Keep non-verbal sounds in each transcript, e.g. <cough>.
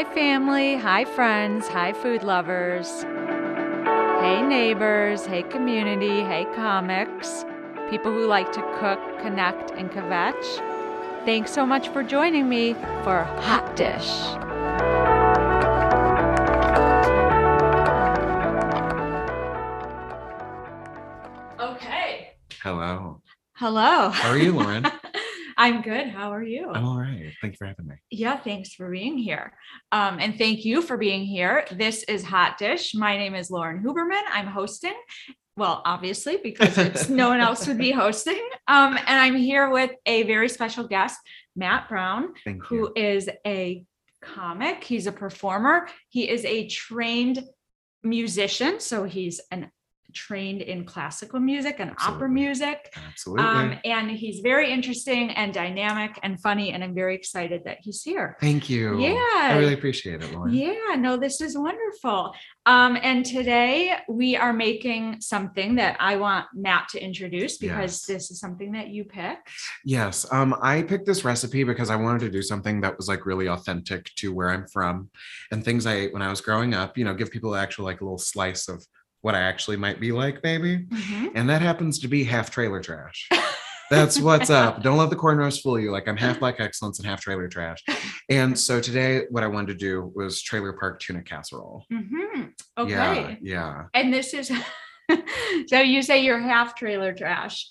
Hi, family. Hi, friends. Hi, food lovers. Hey, neighbors. Hey, community. Hey, comics. People who like to cook, connect, and kvetch. Thanks so much for joining me for Hot Dish. Okay. Hello. Hello. How are you, Lauren? <laughs> I'm good. How are you? I'm all right. Thank you for having me. Yeah, thanks for being here. Um, and thank you for being here. This is Hot Dish. My name is Lauren Huberman. I'm hosting. Well, obviously, because it's no one else would be <laughs> hosting. Um, and I'm here with a very special guest, Matt Brown, who is a comic. He's a performer. He is a trained musician. So he's an trained in classical music and opera music. Absolutely. Um, and he's very interesting and dynamic and funny. And I'm very excited that he's here. Thank you. Yeah. I really appreciate it, Lauren. Yeah, no, this is wonderful. Um, and today we are making something that I want Matt to introduce because Yes. this is something that you picked. Yes. Um, I picked this recipe because I wanted to do something that was like really authentic to where I'm from and things I ate when I was growing up, you know, give people actual like a little slice of what I actually might be like, maybe. Mhm. And that happens to be half trailer trash. <laughs> That's what's up. Don't let the cornrows fool you. Like I'm half black excellence and half trailer trash. <laughs> And so today, what I wanted to do was trailer park tuna casserole. Mhm. Okay. Yeah, yeah. And this is <laughs> so you say you're half trailer trash,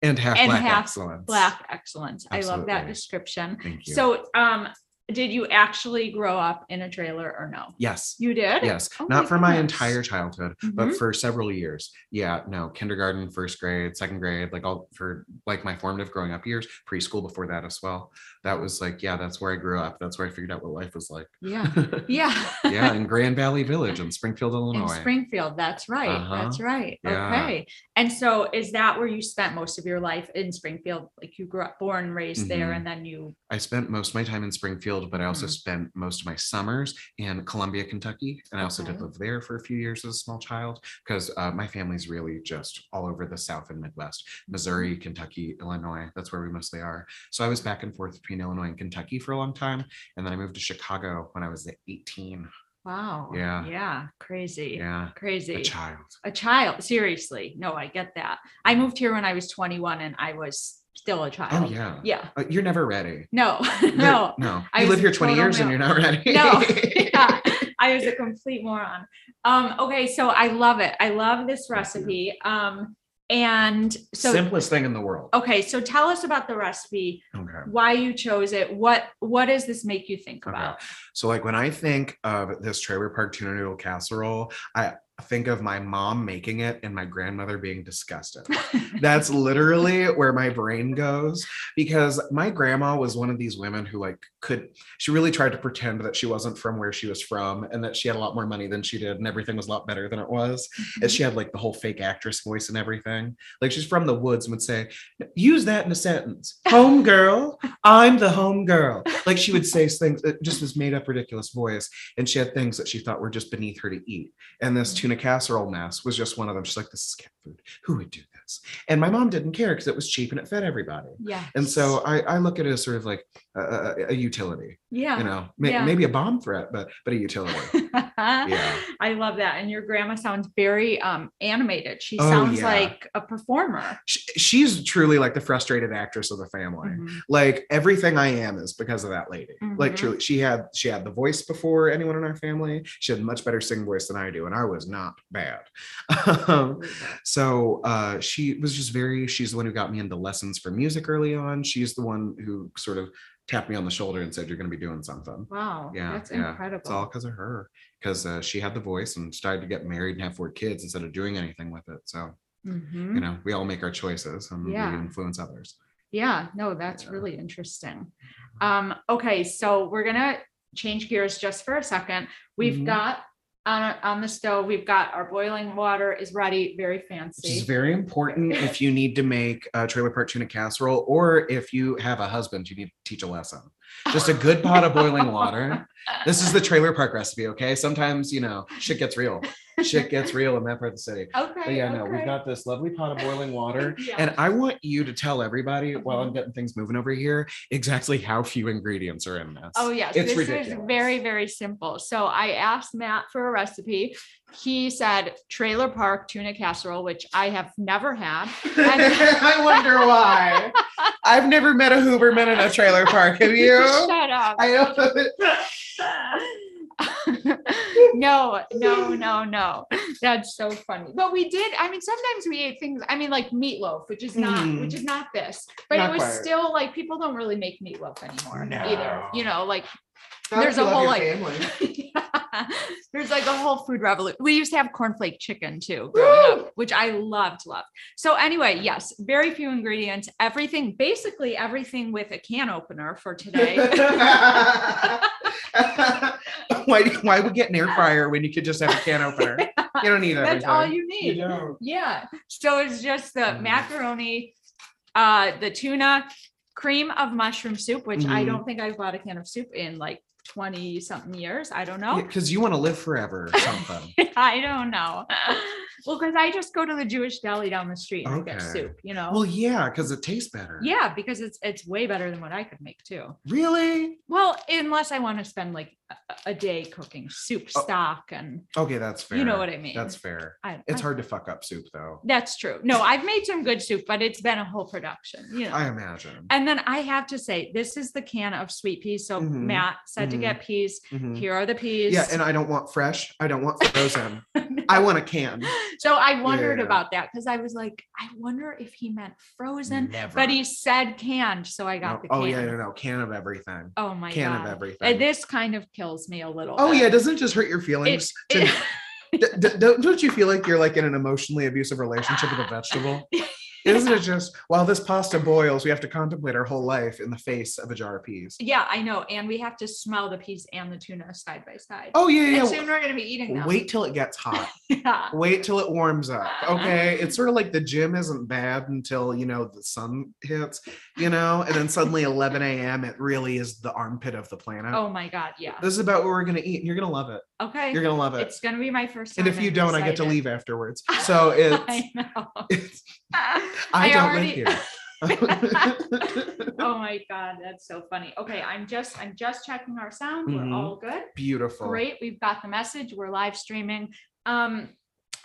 And half And black half excellence. black excellence. I love that description. Thank you. So, um, did you actually grow up in a trailer or no? yes. You did? Yes, Oh not my for my entire childhood, Mhm. but for several years. Yeah, no, kindergarten, first grade, second grade, like all for like my formative growing up years, preschool before that as well. That was like, yeah, that's where I grew up. That's where I figured out what life was like. Yeah. <laughs> Yeah. yeah, in <laughs> Grand Valley Village in Springfield, in Illinois. Springfield. That's right. Uh-huh. That's right. Yeah. Okay. And so is that where you spent most of your life in Springfield? Like you grew up born, raised there, Mhm. and then you I spent most of my time in Springfield, but I also Mhm. spent most of my summers in Columbia, Kentucky. And I also did live there for a few years as a small child because uh, my family's really just all over the South and Midwest Missouri, Mm-hmm. Kentucky, Illinois. That's where we mostly are. So I was back and forth between Illinois and Kentucky for a long time. And then I moved to Chicago when I was 18. wow. Yeah. Yeah. Crazy. Yeah. Crazy. A child. a child. Seriously. No, I get that. I moved here when I was 21 and I was still a child. Oh, yeah. Yeah. Uh, you're never ready. No, <laughs> no, No. I live here 20 total years and you're not ready. no. <laughs> yeah. I was a complete moron. Um, okay, so I love it. I love this recipe. Um, and so Simplest thing in the world. okay, so tell us about the recipe, Okay. why you chose it. What what does this make you think Okay. about? So like when I think of this trailer park tuna noodle casserole, I think of my mom making it and my grandmother being disgusted. <laughs> That's literally where my brain goes because my grandma was one of these women who like could she really tried to pretend that she wasn't from where she was from and that she had a lot more money than she did and everything was a lot better than it was. And mm-hmm. she had like the whole fake actress voice and everything. Like she's from the woods and would say, use that in a sentence. <laughs> Home girl, I'm the home girl. Like she would say things, just this made up ridiculous voice. And she had things that she thought were just beneath her to eat. And this mm-hmm. tuna casserole mess was just one of them. She's like, this is cat food. Who would do this? And my mom didn't care because it was cheap and it fed everybody. yeah. And so I, I look at it as sort of like a, a, utility, yeah. you know, may, Yeah. maybe a bomb threat, but but a utility. <laughs> Yeah. I love that. And your grandma sounds very um animated. She Oh, sounds yeah. like a performer. She, she's truly like the frustrated actress of the family. Mhm. like everything I am is because of that lady. Like Mhm. truly, she had she had the voice before anyone in our family. She had a much better singing voice than I do, and I was not bad. <laughs> Um, so uh, she was just very. She's the one who got me into lessons for music early on. She's the one who sort of tapped me on the shoulder and said, "You're going to be doing something." Wow. Yeah, That's yeah. incredible. It's all because of her, because uh, she had the voice and started to get married and have four kids instead of doing anything with it. So Mhm. you know, we all make our choices and Yeah. we influence others. Yeah, no, that's Yeah. really interesting. Um, okay, so we're gonna change gears just for a second. We've Mhm. got on on the stove, we've got our boiling water is ready, very fancy. Which is very important if you need to make a trailer park tuna casserole or if you have a husband you need to teach a lesson Just a good pot of boiling water. <laughs> This is the trailer park recipe, okay? Sometimes, you know, shit gets real. Shit gets real in that part of the city. <laughs> Okay. But yeah, no, we've got this lovely pot of boiling water. <laughs> Yeah. And I want you to tell everybody while Mhm. I'm getting things moving over here exactly how few ingredients are in this. Oh yes, It's this is very very simple. So I asked Matt for a recipe. He said trailer park tuna casserole, which I have never had. <laughs> <laughs> I wonder why. I've never met a Huberman in a trailer park. Have you? <laughs> Shut up. I know. no, no, no, no. That's so funny. But we did. I mean, sometimes we ate things. I mean, like meatloaf, which is not, Mhm. which is not this, but Not it was quite. still like people don't really make meatloaf anymore either. You know, like There's a whole, like-. <laughs> There's like a whole food revolution. We used to have cornflake chicken too, growing up, which I loved, loved. So anyway, yes, very few ingredients. Everything, basically everything with a can opener for today. <laughs> why, why would get an air fryer when you could just have a can opener? <laughs> You don't need that. That's all you You need. don't. Yeah. So it's just the Mm. macaroni, uh, the tuna, cream of mushroom soup, which I Mhm. don't think I've bought a can of soup in like 20 something years. I don't know. Because you want to live forever or something. <laughs> I don't know. Well, because I just go to the Jewish deli down the street and I get soup, you know? well, yeah, because it tastes better. yeah, because it's it's way better than what I could make too. Really? Well, unless I want to spend like a, a day cooking soup Oh, stock and Okay, that's fair. you know what I mean. That's fair. I, It's I- hard to fuck up soup though. That's true. No, I've made some good soup, but it's been a whole production, you know. I imagine. and then I have to say, this is the can of sweet peas. So Mhm, Matt said to mhm. get peas. Mhm. Here are the peas. Yeah, and I don't want fresh. I don't want frozen. <laughs> I want a can. so I wondered Yeah. about that because I was like, I wonder if he meant frozen, Never. but he said canned, so I got No- the Oh yeah, no, no, can of everything. Oh my god. can of everything. this kind of kills me a little. Oh bit. yeah, doesn't it just hurt your feelings? It- to- it- D- d- don't, don't you feel like you're like in an emotionally abusive relationship with a vegetable? <laughs> Isn't it just while this pasta boils, we have to contemplate our whole life in the face of a jar of peas? yeah, I know. And we have to smell the peas and the tuna side by side. Oh yeah, and yeah. soon we're gonna be eating them. Wait till it gets hot. <laughs> Yeah. Wait till it warms up. Uh-huh. Okay. It's sort of like the gym isn't bad until, you know, the sun hits, you know, and then suddenly 11 a.m., it really is the armpit of the planet. Oh my god. Yeah. This is about what we're going to eat. And you're going to love it. Okay. You're going to love it. It's gonna be my first time. And if you don't, I get to leave afterwards. <laughs> So it's, I know. <laughs> it's <laughs> I, I, don't already- live here. oh my god, that's so funny. Okay, I'm just I'm just checking our sound. Mhm. We're all good. Beautiful. Great. We've got the message. We're live streaming. Um,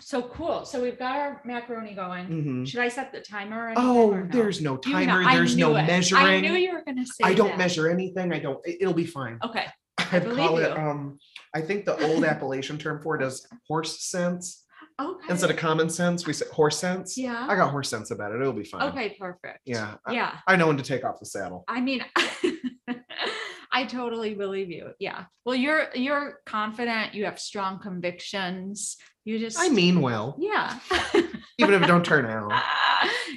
so cool. So we've got our macaroni going. Mhm. Should I set the timer? Oh, no? there's no You know- timer. There's no it. measuring. I knew you were gonna say I don't that. measure anything. I don't. it- It'll be fine. Okay. I'd believe call it. you. Um, I think the old <laughs> Appalachian term for it is horse sense Okay. instead of common sense. We say horse sense. yeah. I got horse sense about it. It'll be fine. Okay. Perfect. Yeah. I, Yeah. I know when to take off the saddle. I mean, <laughs> I totally believe you. Yeah. Well, you're you're confident. You have strong convictions. You just. I mean well, Yeah. <laughs> even if it don't turn out.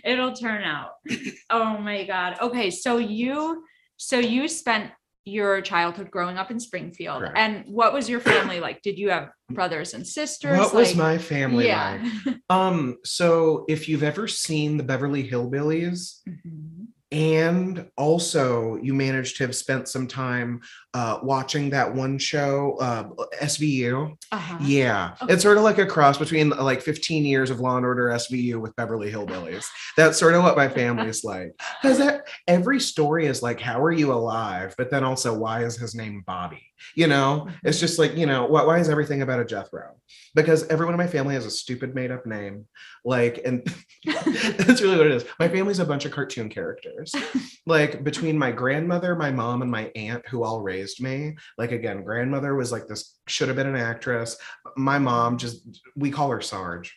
It'll turn out. <clears throat> Oh my God. Okay. So you, so you spent your childhood growing up in Springfield. Correct. And what was your family like? Did you have brothers and sisters? What was my family yeah. like? <laughs> Um, so if you've ever seen the Beverly Hillbillies, Mhm. and also you managed to have spent some time uh, watching that one show, uh, SVU. Uh-huh. Yeah, Okay. it's sort of like a cross between like 15 years of Law and Order SVU with Beverly Hillbillies. That's sort of what my family's like. Because every story is like, how are you alive? But then also, why is his name Bobby? You know, it's just like, you know, why, why is everything about a Jethro? Because everyone in my family has a stupid made up name. Like, and <laughs> that's really what it is. My family's a bunch of cartoon characters. <laughs> Like, between my grandmother, my mom, and my aunt, who all raised raised me. Like again, grandmother was like this should have been an actress. My mom just we call her Sarge.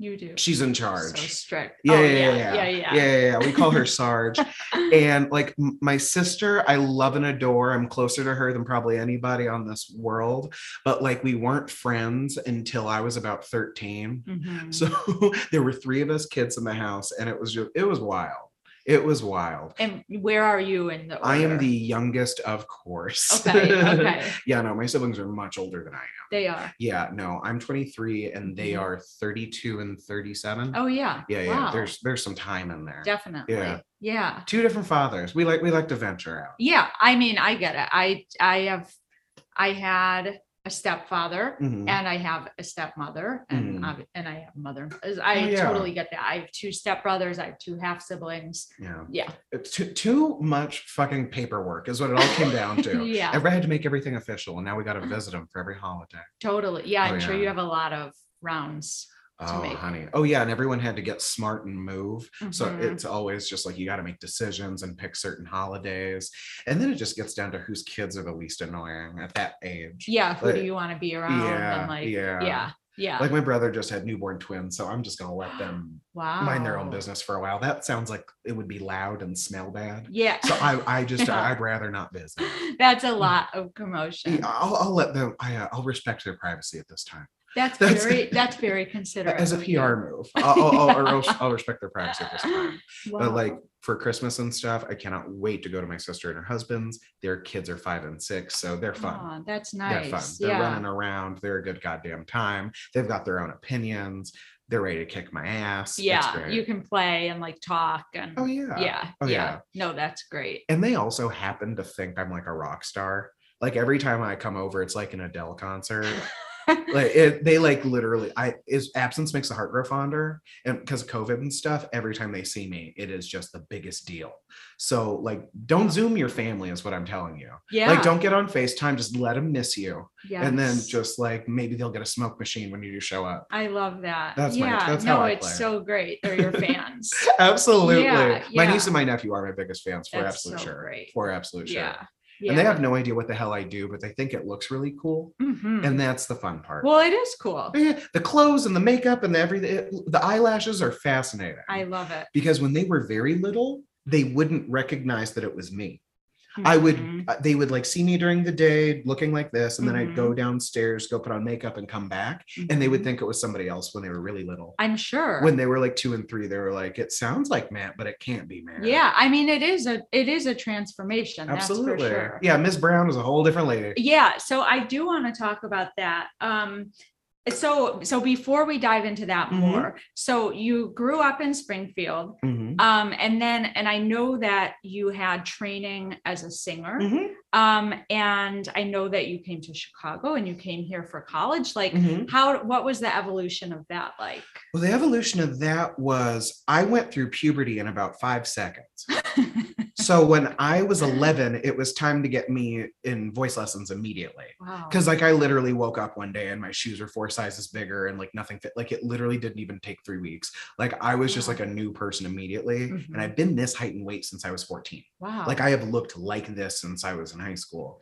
You do. She's in charge. So strict. Yeah, oh, yeah, yeah, yeah, yeah, yeah, yeah, yeah. We call her Sarge. <laughs> and like my sister, I love and adore. I'm closer to her than probably anybody on this world. But like we weren't friends until I was about 13. Mm-hmm. So <laughs> there were three of us kids in the house, and it was just it was wild it was wild. And where are you in the order? I am the youngest, of course. Okay, okay. <laughs> yeah, no, my siblings are much older than I am. They are. Yeah, no, I'm 23 and they Mhm. are 32 and 37. Oh yeah. yeah, yeah. Wow. There's there's some time in there. definitely. Yeah. Yeah. Two different fathers. We like we like to venture out. Yeah. I mean, I get it. I I have I had a stepfather Mhm. and I have a stepmother and Mhm. ob- and I have a mother. I Oh, yeah. totally get that. I have two stepbrothers. I have two half siblings. Yeah. Yeah. It's too, too much fucking paperwork is what it all came down to. <laughs> Yeah. Everybody had to make everything official, and now we got to visit them for every holiday. Totally. Yeah. Oh, I'm sure yeah. you have a lot of rounds. To Oh, make. honey. Oh, yeah. And everyone had to get smart and move. So Mhm. it's always just like you got to make decisions and pick certain holidays. And then it just gets down to whose kids are the least annoying at that age. Yeah. Who Like- do you want to be around? Yeah, and like, yeah. yeah. Yeah. Like my brother just had newborn twins. So I'm just going to let them <gasps> wow. mind their own business for a while. That sounds like it would be loud and smell bad. Yeah. So I, I <laughs> just, Yeah. I'd rather not visit. That's a lot of commotion. Yeah, I'll, I'll let them, I, uh, I'll respect their privacy at this time. That's, That's- very that's very considerate. As a. PR move, I'll, I'll, I'll, <laughs> I'll, respect their privacy at this time. But like for Christmas and stuff, I cannot wait to go to my sister and her husband's. Their kids are five and six, so they're fun. Aw, that's They're fun. They're yeah. running around. They're a good goddamn time. They've got their own opinions. They're ready to kick my ass. Yeah. You can play and like talk and Oh yeah. yeah. Oh, yeah. No, that's great. And they also happen to think I'm like a rock star. Like every time I come over, it's like an Adele concert. <laughs> like it, they like literally i is absence makes the heart grow fonder and because of covid and stuff every time they see me it is just the biggest deal so like don't zoom your family is what i'm telling you Yeah. like don't get on facetime just let them miss you and then just like maybe they'll get a smoke machine when you do show up I love that. That's my- yeah. that's no, it's so great. They're your fans. <laughs> absolutely Yeah, my yeah. niece and my nephew are my biggest fans for That's absolute so sure great. for absolute sure yeah. And they have no idea what the hell i do but they think it looks really cool Mhm. and that's the fun part well, it is cool. The clothes and the makeup and the everything it- the eyelashes are fascinating I love it. because when they were very little they wouldn't recognize that it was me i would Mhm. uh, they would like see me during the day looking like this and then i'd Mm-hmm. go downstairs go put on makeup and come back and they would Mhm. think it was somebody else when they were really little I'm sure. when they were like two and three they were like it sounds like matt but it can't be matt yeah. I mean, it is a it is a transformation. absolutely That's for sure. yeah miss brown is a whole different lady yeah so i do want to talk about that um so so before we dive into that Mhm. more so you grew up in springfield Mhm. um and then and i know that you had training as a singer Mhm. um and i know that you came to chicago and you came here for college like Mhm. how what was the evolution of that like well the evolution of that was i went through puberty in about five seconds <laughs> so when I was 11, it was time to get me in voice lessons immediately. wow Because like I literally woke up one day and my shoes were four sizes bigger and like nothing fit. Like it literally didn't even take three weeks. Like I was just like a new person immediately. Mhm. And I've been this height and weight since I was 14. wow Like I have looked like this since I was in high school.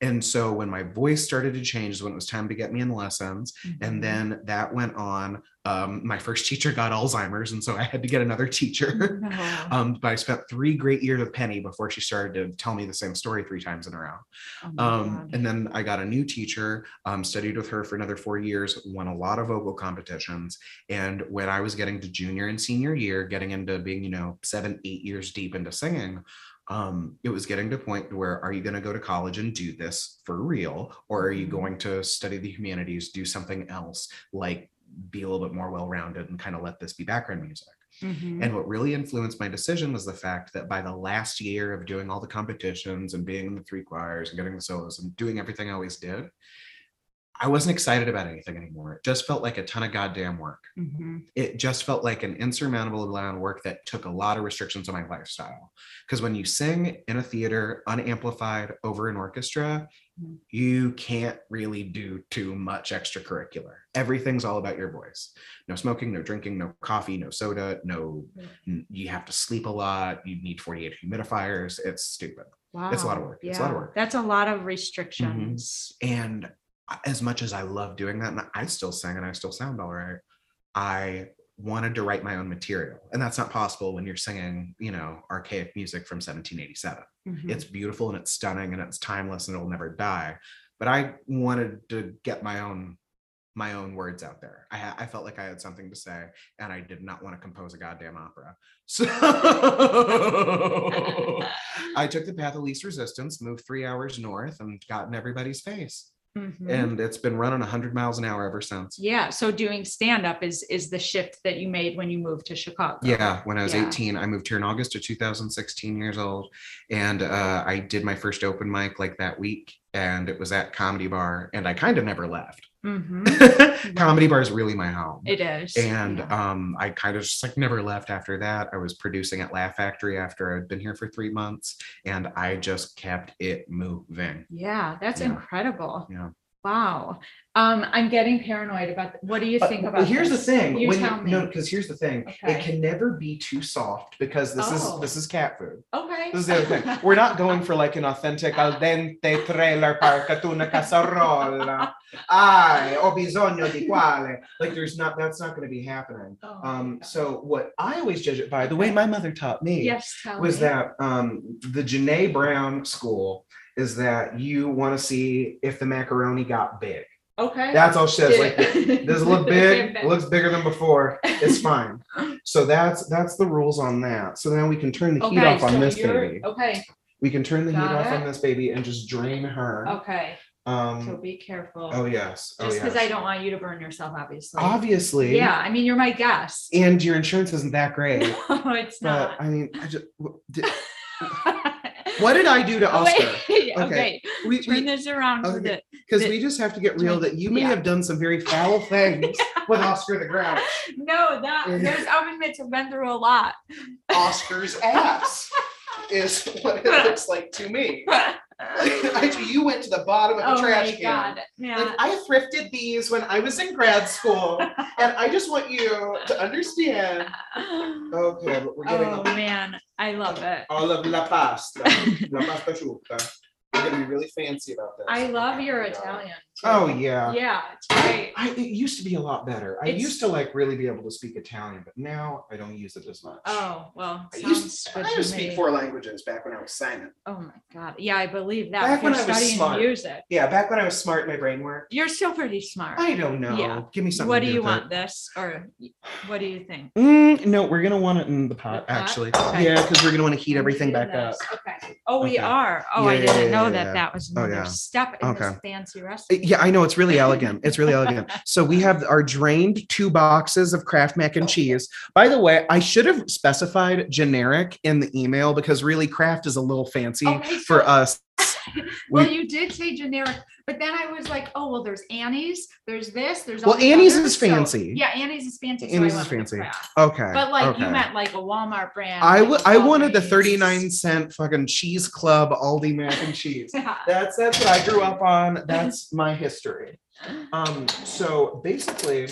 And so when my voice started to change is when it was time to get me in lessons. Mhm. And then that went on. Um, my first teacher got Alzheimer's. And so I had to get another teacher. <laughs> <laughs> No. Um, but I spent three great years with Penny before she started to tell me the same story three times in a row. Oh Um, and then I got a new teacher, um, studied with her for another four years, won a lot of vocal competitions. And when I was getting to junior and senior year, getting into being, you know, seven, eight years deep into singing, um, it was getting to a point where are you going to go to college and do this for real? Or are you Mhm. going to study the humanities, do something else, like be a little bit more well rounded and kind of let this be background music? Mhm. And what really influenced my decision was the fact that by the last year of doing all the competitions and being in the three choirs and getting the solos and doing everything I always did, I wasn't excited about anything anymore. It just felt like a ton of goddamn work. Mhm. It just felt like an insurmountable amount of work that took a lot of restrictions on my lifestyle. Because when you sing in a theater, unamplified over an orchestra, Mhm. you can't really do too much extracurricular. Everything's all about your voice. No smoking, no drinking, no coffee, no soda, no, Yeah. n- you have to sleep a lot. You need 48 humidifiers. It's stupid. Wow. It's a lot of work. It's a lot of work. That's a lot of restrictions. And as much as I love doing that, and I still sing and I still sound all right, I wanted to write my own material. And that's not possible when you're singing, you know, archaic music from 1787. Mhm. It's beautiful and it's stunning and it's timeless and it'll never die. But I wanted to get my own my own words out there. I, I felt like I had something to say and I did not want to compose a goddamn opera. <laughs> So <laughs> I took the path of least resistance, moved three hours north and got in everybody's face. Mhm. And it's been running 100 miles an hour ever since. yeah. So doing stand up is is the shift that you made when you moved to Chicago. Yeah, when I was Yeah. 18, I moved here in August of 2016 years old. And uh, I did my first open mic like that week. And it was at Comedy Bar. And I kind of never left. <laughs> Mhm. Comedy Bar is really my home. It is. and yeah. um, I kind of just like never left after that. I was producing at Laugh Factory after I'd been here for three months, and I just kept it moving. yeah, that's Yeah. incredible. Yeah. Wow. Um, I'm getting paranoid about what do you think But- about well, here's this? the thing. You when tell me. no, because here's the thing. Okay. It can never be too soft because this Oh. is this is cat food. Okay. This is the other thing. We're not going for like an authentic al dente trailer park tuna cassarola. Ai, ho bisogno di quale. Like there's not that's not going to be happening. Oh, Um, so what I always judge it by, the way my mother taught me, yes, was me. that um, the Janae Brown school is that you want to see if the macaroni got big. okay? That's all she says. Like, does <laughs> it look big? It <laughs> looks bigger than before. It's fine. So that's that's the rules on that. So now we can turn the heat Okay, off on this baby. Okay, We can turn the heat Got off on this baby and just drain her. okay. So Um. be careful. Oh yes. Oh Just because I don't want you to burn yourself, obviously. Obviously. Yeah, I mean, you're my guest. And your insurance isn't that great. <laughs> No, it's But not. I mean, I just did, what did I do to <laughs> Oh, Oscar? <laughs> Okay. Okay, We, turn we, this around for okay. because we just have to get real that you may Yeah. have done some very foul <laughs> things with Oscar the Grouch. No, that those oven mitts have been through a lot. Oscar's ass is what it looks like to me. <laughs> Actually, you went to the bottom of the Oh trash my can. god. Yeah. Like I thrifted these when I was in grad school, <laughs> and I just want you to understand. Okay, but we're getting Oh man, I love it. all of la pasta, la pasta asciutta. We're gonna be really fancy about this. I love your Italian. Oh yeah. Yeah, it's great. I, it used to be a lot better. I It's- used to like really be able to speak Italian, but now I don't use it as much. Oh, well, I sounds used, good I to used to speak me. four languages back when I was Simon. Oh my god. Yeah, I believe that. Back If when I was studying smart. music. Yeah, back when I was smart, my brain worked. You're still pretty smart. I don't know. Yeah. Give me something. What to do you with want this or what do you think? Mm, no, we're gonna want it in the pot, pot? actually. Okay. Yeah, because we're gonna want to heat everything back up. Okay. Oh, we are. Oh, I Yeah, didn't yeah, know yeah, that yeah. that was Oh, another yeah. step in this Okay. fancy recipe. Yeah, I know it's really elegant. It's really elegant. <laughs> So we have our drained two boxes of Kraft mac and oh. cheese. By the way, I should have specified generic in the email because really Kraft is a little fancy Okay, for us. <laughs> Well, we- you did say generic, but then I was like, oh, well, there's Annie's, there's this, there's. Well, Annie's others, is so- fancy. Yeah, Annie's is fancy. so Annie's is fancy. Okay. But like you meant like a Walmart brand. I like I wanted the 39 cent fucking cheese club Aldi mac and cheese. Yeah. <laughs> That's that's what I grew up on. That's my history. <laughs> Um, so basically,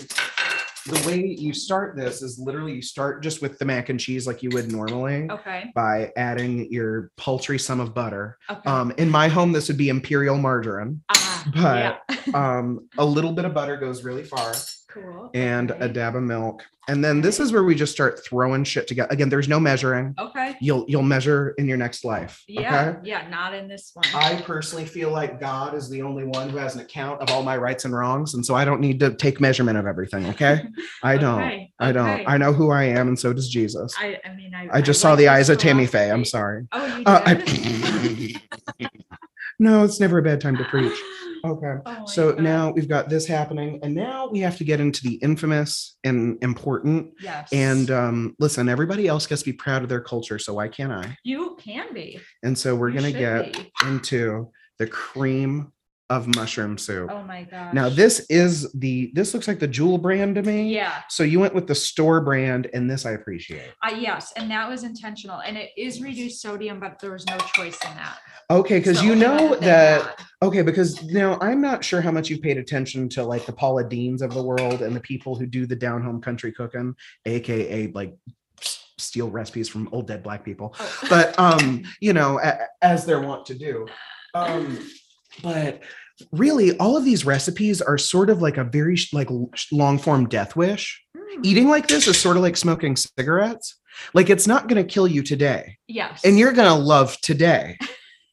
the way you start this is literally you start just with the mac and cheese like you would normally Okay, by adding your paltry sum of butter. okay. Um, in my home, this would be imperial margarine. Ah, but- yeah. Um, a little bit of butter goes really far, Cool. and okay. a dab of milk. And then this is where we just start throwing shit together. Again, there's no measuring. Okay, You'll you'll measure in your next life. yeah, Okay. yeah, not in this one. I personally feel like God is the only one who has an account of all my rights and wrongs, and so I don't need to take measurement of everything. Okay, <laughs> I don't. Okay, I don't. okay. I know who I am, and so does Jesus. I, I mean, I. I just saw like the eyes of Tammy Faye. I'm sorry. Oh, you Uh. I- <laughs> <laughs> no, it's never a bad time to preach. Okay. Oh So God. now we've got this happening, and now we have to get into the infamous and important. Yes. And um, listen, everybody else gets to be proud of their culture, so why can't I? you can be. And so we're You gonna get be. into the cream of mushroom soup. Oh my god! Now this is the this looks like the jewel brand to me. Yeah. So you went with the store brand, and this I appreciate. Uh, yes, and that was intentional, and it is reduced sodium, but there was no choice in that. Okay, because So you know that okay, because now I'm not sure how much you've paid attention to like the Paula Deens of the world and the people who do the down home country cooking, aka like steal recipes from old dead black people. Oh. But um, you know, as they're wont to do. Um, but really all of these recipes are sort of like a very like long form death wish. Mm, Eating like this is sort of like smoking cigarettes. Like it's not going to kill you today yes. and you're going to love today.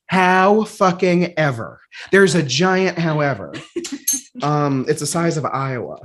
How fucking ever. There's a giant however. <laughs> Um, it's the size of Iowa.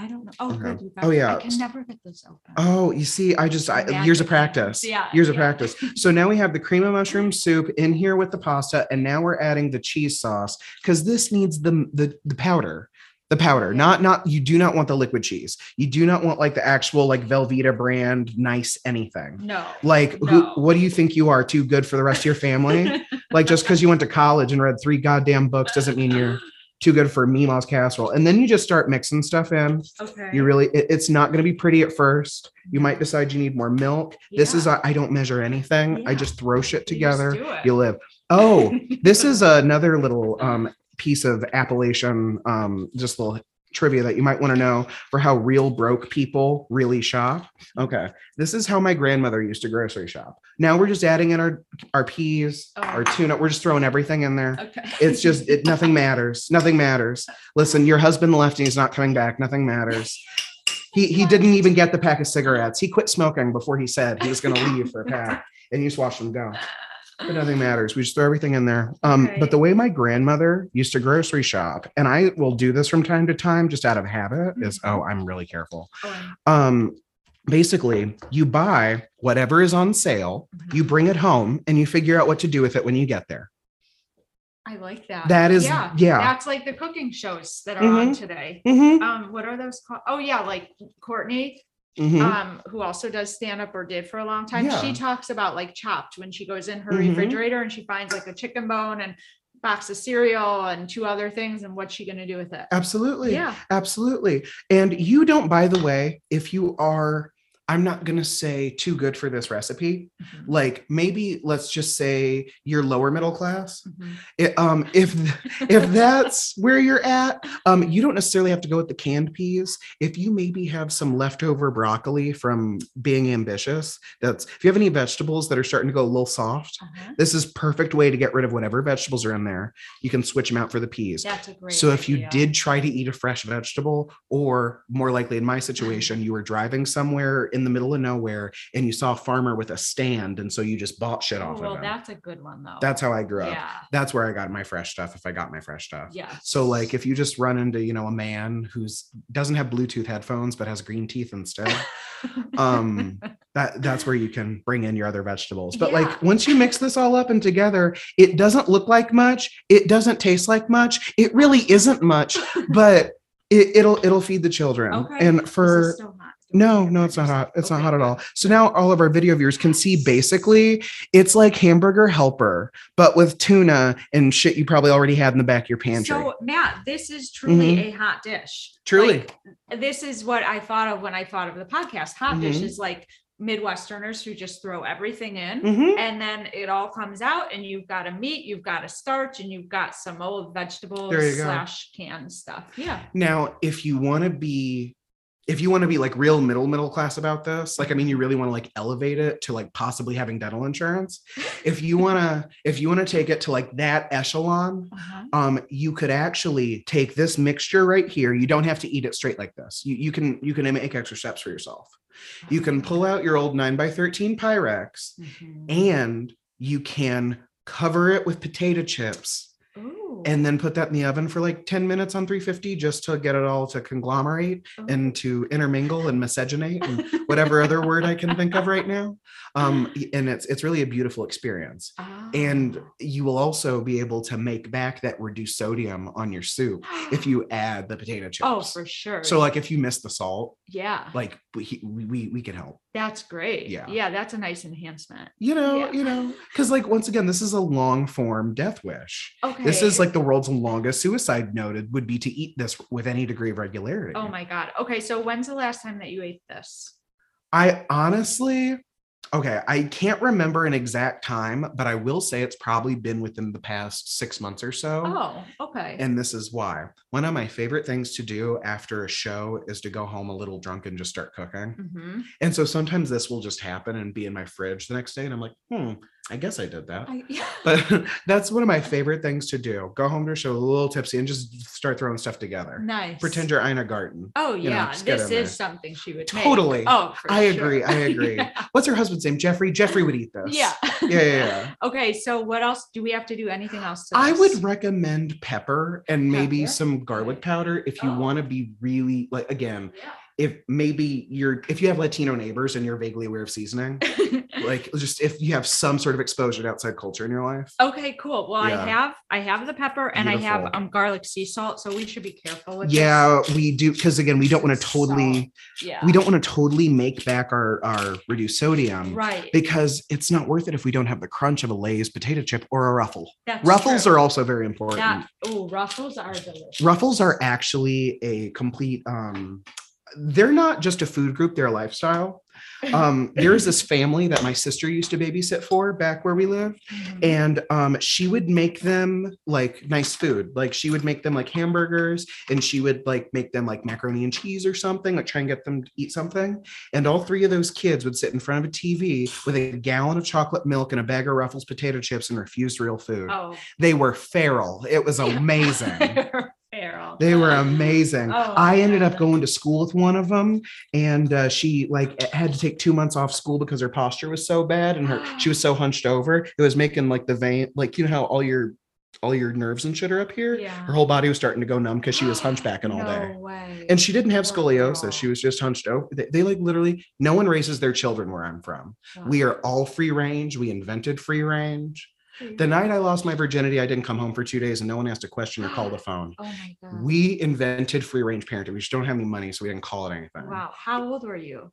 I don't know. Oh, Okay. good. you got Oh, it. yeah. I can never get this open. Oh, you see, I just I, years of practice. Yeah, Years of yeah. practice. So now we have the cream of mushroom <laughs> soup in here with the pasta, and now we're adding the cheese sauce because this needs the the, the powder. The powder, not not you do not want the liquid cheese. You do not want like the actual like Velveeta brand nice anything. No. Like who what do you think you are? Too good for the rest of your family? <laughs> like just because you went to college and read three goddamn books doesn't mean you're too good for Mima's casserole. And then you just start mixing stuff in. Okay. You really, it- it's not going to be pretty at first. You might decide you need more milk. This is, Yeah. I I don't measure anything. I just throw shit together. it. You live. Oh, this is <laughs> another little um, piece of Appalachian, um, just little trivia that you might want to know for how real broke people really shop. Okay. This is how my grandmother used to grocery shop. Now we're just adding in our, our peas, oh. our Oh. tuna. We're just throwing everything in there. Okay. It's just it nothing matters. Nothing matters. Listen, your husband left and he's not coming back. Nothing matters. He he didn't even get the pack of cigarettes. He quit smoking before he said he was gonna leave for a pack. And you just watched him go. But nothing matters. We just throw everything in there. Um, but the way my grandmother used to grocery shop, and I will do this from time to time just out of habit, is Mhm. oh, I'm really careful. Oh, Um, basically, you buy whatever is on sale, you bring it home, and you figure out what to do with it when you get there. I like that. That is- yeah. yeah. That's like the cooking shows that are on Mhm. today. Mhm, Um, what are those called? Oh yeah, like Courtney, mhm. um, who also does stand up or did for a long time. Yeah. She talks about like chopped when she goes in her Mhm. refrigerator and she finds like a chicken bone and box of cereal and two other things and what's she gonna do with it? Absolutely. Yeah. Absolutely. And you don't, by the way, if you are, I'm not going to say too good for this recipe, Mhm. like maybe let's just say you're lower middle class. Mhm. It, um, if if that's where you're at, um, you don't necessarily have to go with the canned peas. If you maybe have some leftover broccoli from being ambitious, that's if you have any vegetables that are starting to go a little soft, Uh-huh. this is perfect way to get rid of whatever vegetables are in there. You can switch them out for the peas. That's a great. So if you did try to eat a fresh vegetable, or more likely in my situation, you were driving somewhere in the middle of nowhere and you saw a farmer with a stand, and so you just bought shit Oh, off well, of him. that's a good one though. That's how I grew up. yeah. That's where I got my fresh stuff. If I got my fresh stuff. Yeah. So like if you just run into you know a man who's doesn't have Bluetooth headphones but has green teeth instead, <laughs> um that that's where you can bring in your other vegetables but Yeah. like once you mix this all up and together it doesn't look like much it doesn't taste like much it really isn't much <laughs> but it, it'll it'll feed the children Okay. and for. No no it's not hot it's not hot at all so now all of our video viewers can see basically it's like hamburger helper but with tuna and shit you probably already had in the back of your pantry So Matt, this is truly Mhm. a hot dish. Truly. Like, this is what I thought of when I thought of the podcast. Hot dish Mhm. is like Midwesterners who just throw everything in. Mhm. And then it all comes out, and you've got a meat, you've got a starch, and you've got some old vegetables go. slash canned stuff. Yeah. Now, if you want to be if you want to be like real middle middle class about this, like I mean you really want to like elevate it to like possibly having dental insurance. <laughs> If you want to if you want to take it to like that echelon, Uh-huh. um you could actually take this mixture right here. You don't have to eat it straight like this. You you can you can make extra steps for yourself. You can pull out your old 9 by 13 Pyrex Mhm. and you can cover it with potato chips Ooh. and then put that in the oven for like 10 minutes on 350 just to get it all to conglomerate and to intermingle and miscegenate and <laughs> whatever other word I can think of right now. Um, and it's it's really a beautiful experience. And Ah. you will also be able to make back that reduced sodium on your soup if <gasps> you add the potato chips. oh, for sure. so like if you miss the salt, yeah, like we we we can help. that's great. Yeah. Yeah, that's a nice enhancement. You know, Yeah. you know, because like once again, this is a long form death wish. Okay. This is like the world's longest suicide noted would be to eat this with any degree of regularity. Oh my god. Okay, so when's the last time that you ate this? I honestly, okay, I can't remember an exact time, but I will say it's probably been within the past six months or so. Oh, okay. And this is why. One of my favorite things to do after a show is to go home a little drunk and just start cooking. Mhm. And so sometimes this will just happen and be in my fridge the next day. And I'm like, hmm, I guess I did that. I, yeah. But <laughs> that's one of my favorite things to do. Go home to a show a little tipsy and just start throwing stuff together. Nice. Pretend you're Ina Garten. Oh you know, yeah, this is there. something she would make. Totally. Oh, for I sure. agree. I agree. <laughs> Yeah. What's her husband's name? Jeffrey. Jeffrey would eat this. Yeah. Yeah, yeah, yeah. <laughs> Okay, so what else do we have to do? Anything else? To I would recommend pepper and maybe Pepper? some garlic powder if you Oh. want to be really like again, Yeah. If maybe you're if you have Latino neighbors and you're vaguely aware of seasoning, <laughs> like just if you have some sort of exposure to outside culture in your life. okay, cool. Well, Yeah. I have I have the pepper and I have um garlic sea salt, so we should be careful with Yeah, we do because again, we don't want to totally this. Yeah. we don't want to totally make back our our reduced sodium right. because it's not worth it if we don't have the crunch of a Lay's potato chip or a ruffle. That's Ruffles true. are also very important. that oh ruffles are delicious. Ruffles are actually a complete um they're not just a food group, they're a lifestyle. <laughs> Um there's this family that my sister used to babysit for back where we live Mhm. and um she would make them like nice food. Like she would make them like hamburgers and she would like make them like macaroni and cheese or something, like try and get them to eat something. And all three of those kids would sit in front of a TV with a gallon of chocolate milk and a bag of Ruffles potato chips and refused real food. Oh, They were feral. It was <laughs> amazing. <laughs> They were amazing. Oh, I ended up going to school with one of them, and uh, she like had to take two months off school because her posture was so bad and her she was <gasps> so hunched over. It was making like the vein, like you know how all your all your nerves and shit are up here. Yeah. Her whole body was starting to go numb because she was hunchbacking all day. No way. And she didn't have scoliosis. She was just hunched over. They, they like literally, no one raises their children where I'm from. Wow. We are all free range. We invented free range. The night I lost my virginity, I didn't come home for two days and no one asked a question or called the <gasps> phone. Oh my god. We invented free range parenting. We just don't have any money, so we didn't call it anything. Wow. How old were you?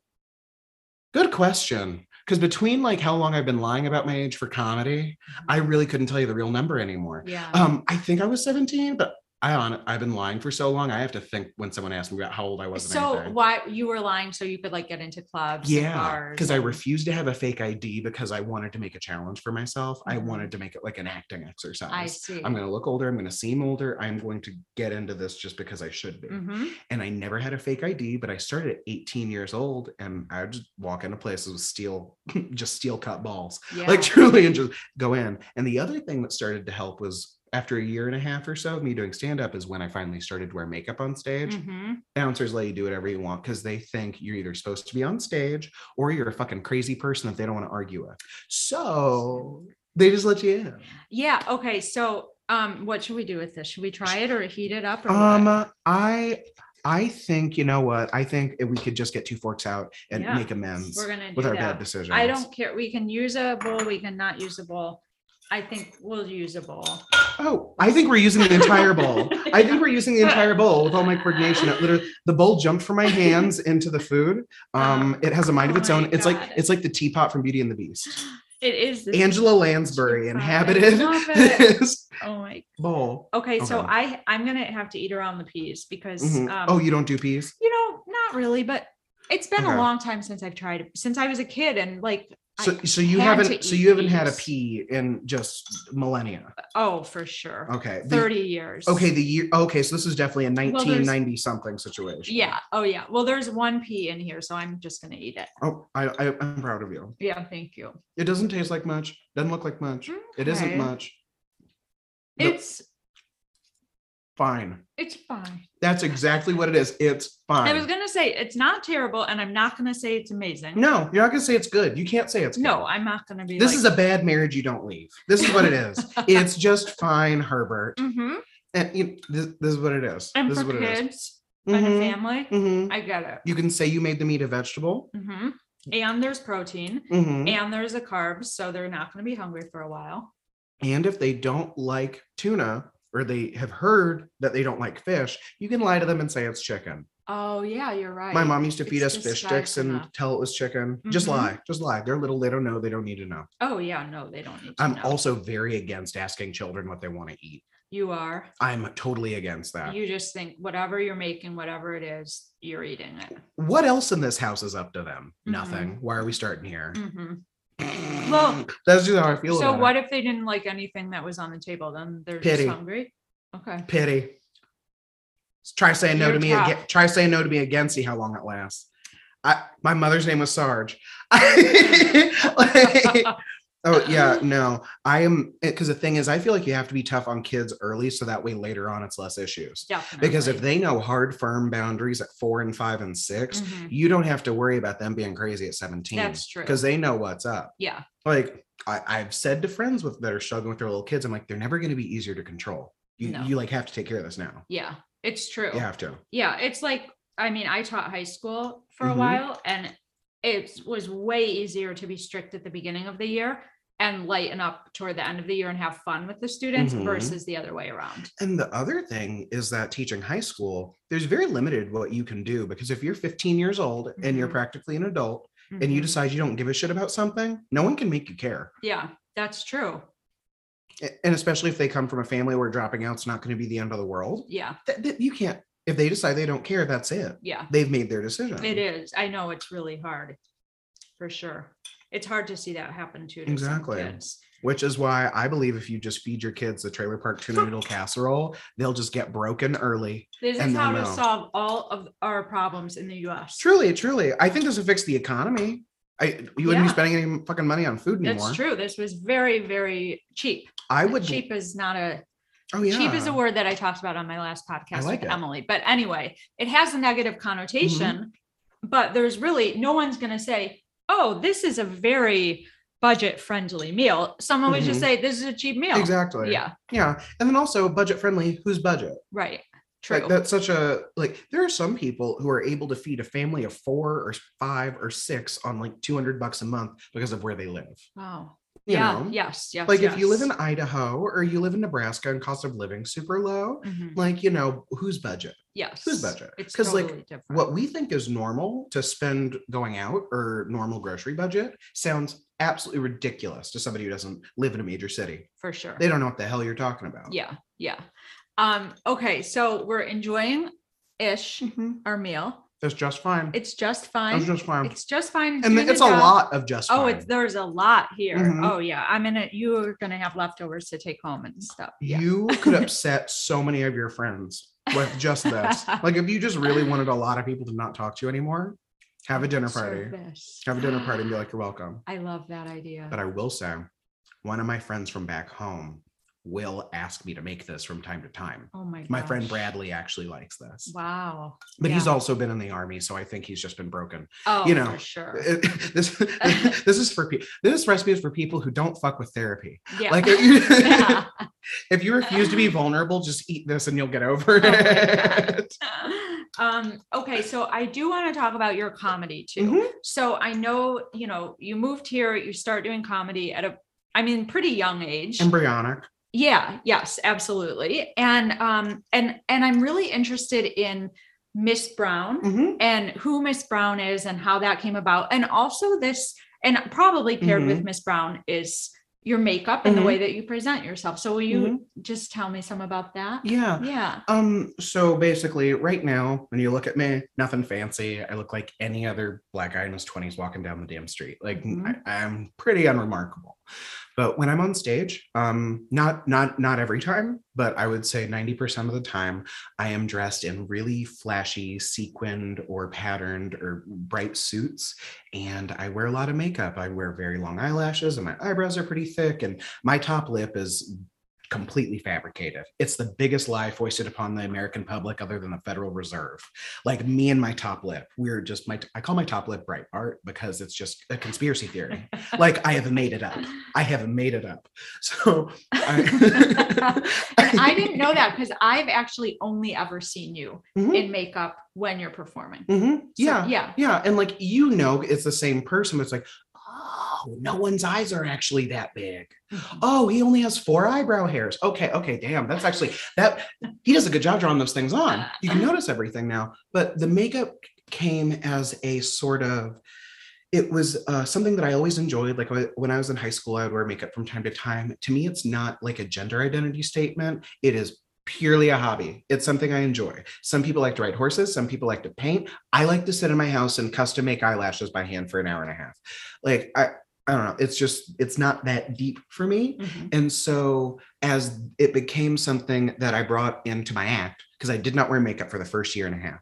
Good question. Because between like how long I've been lying about my age for comedy, I really couldn't tell you the real number anymore. Yeah. Um, I think I was 17, but I on I've been lying for so long. I have to think when someone asked me about how old I was. so anything. why you were lying so you could like get into clubs? Yeah, because I refused to have a fake ID because I wanted to make a challenge for myself. I Mhm. wanted to make it like an acting exercise. I see. I'm going to look older. I'm going to seem older. I'm going to get into this just because I should be. Mhm. And I never had a fake ID, but I started at 18 years old and I would just walk into places with steel, <laughs> just steel cut balls, Yeah. like <laughs> truly, and just go in. And the other thing that started to help was after a year and a half or so of me doing stand up is when I finally started to wear makeup on stage. Mhm. Bouncers let you do whatever you want because they think you're either supposed to be on stage or you're a fucking crazy person that they don't want to argue with. So they just let you in. Yeah. Okay. So, um, what should we do with this? Should we try it or heat it up? Um, I I think you know what I think we could just get two forks out and Yeah, make amends we're gonna with our that. bad decisions. I don't care. We can use a bowl. We can not use a bowl. I think we'll use a bowl. Oh, I think we're using the entire bowl. I think we're using the entire bowl with all my coordination. It literally, the bowl jumped from my hands into the food. Um, it has a mind of Oh its my own. It's like it's like the teapot from Beauty and the Beast. <gasps> It is Angela Lansbury. Inhabited <laughs> this Oh my. bowl. Okay. So I I'm gonna have to eat around the peas because Mhm. um, oh, you don't do peas? you know not really, but it's been Okay. a long time since I've tried. Since I was a kid and like. So, I, so you had to haven't so eat you haven't had a pea in just millennia. oh, for sure. Okay. the- Thirty years. okay, the year okay, so this is definitely a there's- 1990 something situation. Yeah. Oh yeah. Well, there's one pea in here, so I'm just gonna eat it. Oh, I, I I'm proud of you. Yeah. Thank you. It doesn't taste like much, doesn't look like much. It isn't Okay. much. Nope. It's Fine. it's fine. That's exactly what it is. It's fine. I was gonna say it's not terrible, and I'm not gonna say it's amazing. No, you're not gonna say it's good. You can't say it's good. No, I'm not gonna be. This like, is a bad marriage you don't leave. This is what it is. <laughs> it's just fine, Herbert. Mm-hmm. And you, this, this is what it is. And this for is what it is. kids and a Mhm, family, mhm. I get it. You can say you made the meat a vegetable. Mm-hmm. And there's protein, Mhm. and there's a carb, so they're not gonna be hungry for a while. And if they don't like tuna or they have heard that they don't like fish, you can lie to them and say it's chicken. Oh yeah, you're right. My mom used to feed It's us fish sticks and tell it was chicken. Just Mhm. lie. Just lie. They're little. They don't know. They don't need to know. Oh yeah, no, they don't need to I'm know. also very against asking children what they want to eat. you are. I'm totally against that. You just think whatever you're making, whatever it is, you're eating it. what else in this house is up to them? Mhm. Nothing. Why are we starting here? hmm Well, that's just how I feel. So about what It. if they didn't like anything that was on the table? Then they're Pity. just hungry. Okay. Pity. Try saying no You're to me tough. again. Try saying no to me again. See how long it lasts. I, my mother's name was Sarge. <laughs> <laughs> Like, Oh yeah, no. I am because the thing is, I feel like you have to be tough on kids early, so that way later on it's less issues. Definitely. Because if they know hard, firm boundaries at four and five and 6 Mhm. you don't have to worry about them being crazy at 17. That's true. Because they know what's up. Yeah. Like I, I've said to friends with that are struggling with their little kids, I'm like, they're never going to be easier to control. You, No. you like have to take care of this now. Yeah. It's true. You have to. Yeah, it's like I mean, I taught high school for a Mhm. while and it was way easier to be strict at the beginning of the year and lighten up toward the end of the year and have fun with the students Mhm. versus the other way around. And the other thing is that teaching high school, there's very limited what you can do because if you're 15 years old and you're Mhm. practically an adult and you Mhm. decide you don't give a shit about something, no one can make you care. Yeah, that's true. And especially if they come from a family where dropping out's not going to be the end of the world, Yeah, th- th- you can't. If they decide they don't care, that's it. yeah. They've made their decision. It is. I know it's really hard. For sure. It's hard to see that happen too. To Exactly. Kids. Which is why I believe if you just feed your kids the trailer park tuna noodle <laughs> casserole, they'll just get broken early. This is how to solve all of our problems in the US. Truly, truly. I think this will fix the economy. I you wouldn't Yeah. be spending any fucking money on food anymore. That's true. This was very, very cheap. I would cheap is not a Oh yeah. cheap is a word that I talked about on my last podcast like with it. Mm-hmm. Emily. But anyway, it has a negative connotation, but there's really no one's going to say, "Oh, this is a very budget friendly meal." Someone would just Mhm. say, "This is a cheap meal." Exactly. Yeah, Yeah. And then also budget friendly. Whose budget? right. True. Like that's such a like there are some people who are able to feed a family of four or five or six on like 200 bucks a month because of where they live. wow. You yeah. know? Yes. Yes. Like if you live in Idaho or you live in Nebraska and cost of living super low, Mhm. like you know, whose budget? yes. whose budget? It's 'Cause, like, totally different. What we think is normal to spend going out or normal grocery budget sounds absolutely ridiculous to somebody who doesn't live in a major city. for sure. They don't know what the hell you're talking about. Yeah. Yeah. Um. Okay. So we're enjoying ish Mhm. our meal. That's just fine. It's just fine. just fine. It's just fine. and it's a job. lot of just Oh, fine. it's there's a lot here. Mhm. Oh yeah, I'm in it. You're gonna have leftovers to take home and stuff. Yeah. You could <laughs> upset so many of your friends with just this. <laughs> like if you just really wanted a lot of people to not talk to you anymore, have a dinner party. Service. Have a dinner party and be <gasps> like, you're welcome. I love that idea. But I will say, one of my friends from back home will ask me to make this from time to time. oh my. My friend. Bradley actually likes this, Wow. but he's also been in the army, so I think he's just been broken. Oh, you know, for sure. It- <laughs> this <laughs> this is for people. This recipe is for people who don't fuck with therapy. Yeah. Like if you, yeah. <laughs> if you refuse to be vulnerable, just eat this and you'll get over Oh it. um okay so i do want to talk about your comedy too Mhm. so i know you know you moved here you start doing comedy at a i mean pretty young age Embryonic. Yeah yes absolutely and um and and i'm really interested in miss brown Mhm. and who miss brown is and how that came about and also this and probably paired with miss brown is your makeup and Mhm. the way that you present yourself so will you Mhm. just tell me some about that Yeah. yeah Um, so basically, right now, when you look at me, nothing fancy. I look like any other black guy in his 20s walking down the damn street. Like Mhm. I, I'm pretty unremarkable. But when I'm on stage, um, not not not every time, but I would say 90% of the time, I am dressed in really flashy, sequined or patterned or bright suits. And I wear a lot of makeup. I wear very long eyelashes and my eyebrows are pretty thick. And my top lip is completely fabricated. It's the biggest lie foisted upon the American public other than the Federal Reserve. Like me and my top lip, we're just my I call my top lip Breitbart because it's just a conspiracy theory. <laughs> like I have made it up. I have made it up. <laughs> So <laughs> I, I didn't know that because I've actually only ever seen you Mhm, in makeup when you're performing. mhm, So, yeah. yeah. Yeah. And like you know it's the same person, but it's like, oh, no one's eyes are actually that big. Mhm. Oh, he only has four eyebrow hairs. Okay, okay, damn. That's actually that he does a good job drawing those things on. <laughs> You can notice everything now. But the makeup came as a sort of it was uh, something that I always enjoyed. Like when I was in high school, I would wear makeup from time to time. To me, it's not like a gender identity statement. It is purely a hobby. It's something I enjoy. Some people like to ride horses. Some people like to paint. I like to sit in my house and custom make eyelashes by hand for an hour and a half. Like I, I don't know. It's just it's not that deep for me. Mhm. And so as it became something that I brought into my act, because I did not wear makeup for the first year and a half.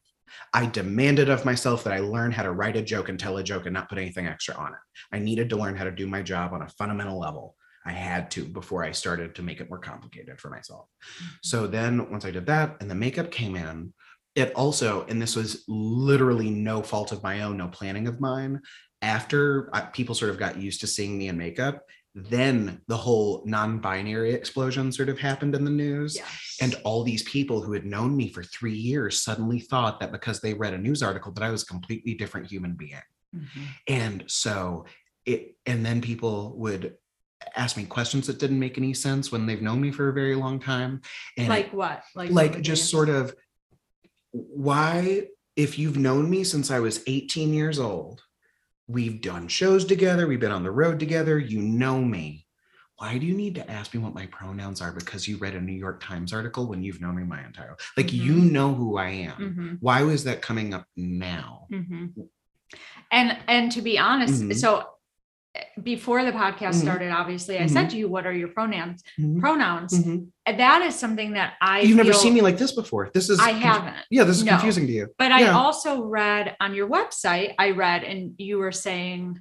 I demanded of myself that I learn how to write a joke and tell a joke and not put anything extra on it. I needed to learn how to do my job on a fundamental level. I had to before I started to make it more complicated for myself. So then once I did that and the makeup came in, it also, and this was literally no fault of my own, no planning of mine. After uh, people sort of got used to seeing me in makeup, then the whole non-binary explosion sort of happened in the news. Yes. And all these people who had known me for three years suddenly thought that because they read a news article that I was a completely different human being. Mhm. And so it, and then people would ask me questions that didn't make any sense when they've known me for a very long time. And like what? Like like just sort of why, if you've known me since I was 18 years old, we've done shows together, we've been on the road together, you know me. Why do you need to ask me what my pronouns are because you read a New York Times article when you've known me my entire like you Mhm. know who I am. Mhm, Why was that coming up now? mhm. And and to be honest, Mhm. so before the podcast Mhm. started, obviously, I said to you, "What are your pronouns?" Mhm. Pronouns. Mhm. And that is something that I You've never seen me like this before. This is I haven't. Yeah, this is No. confusing to you. But I also read on your website, I read, and you were saying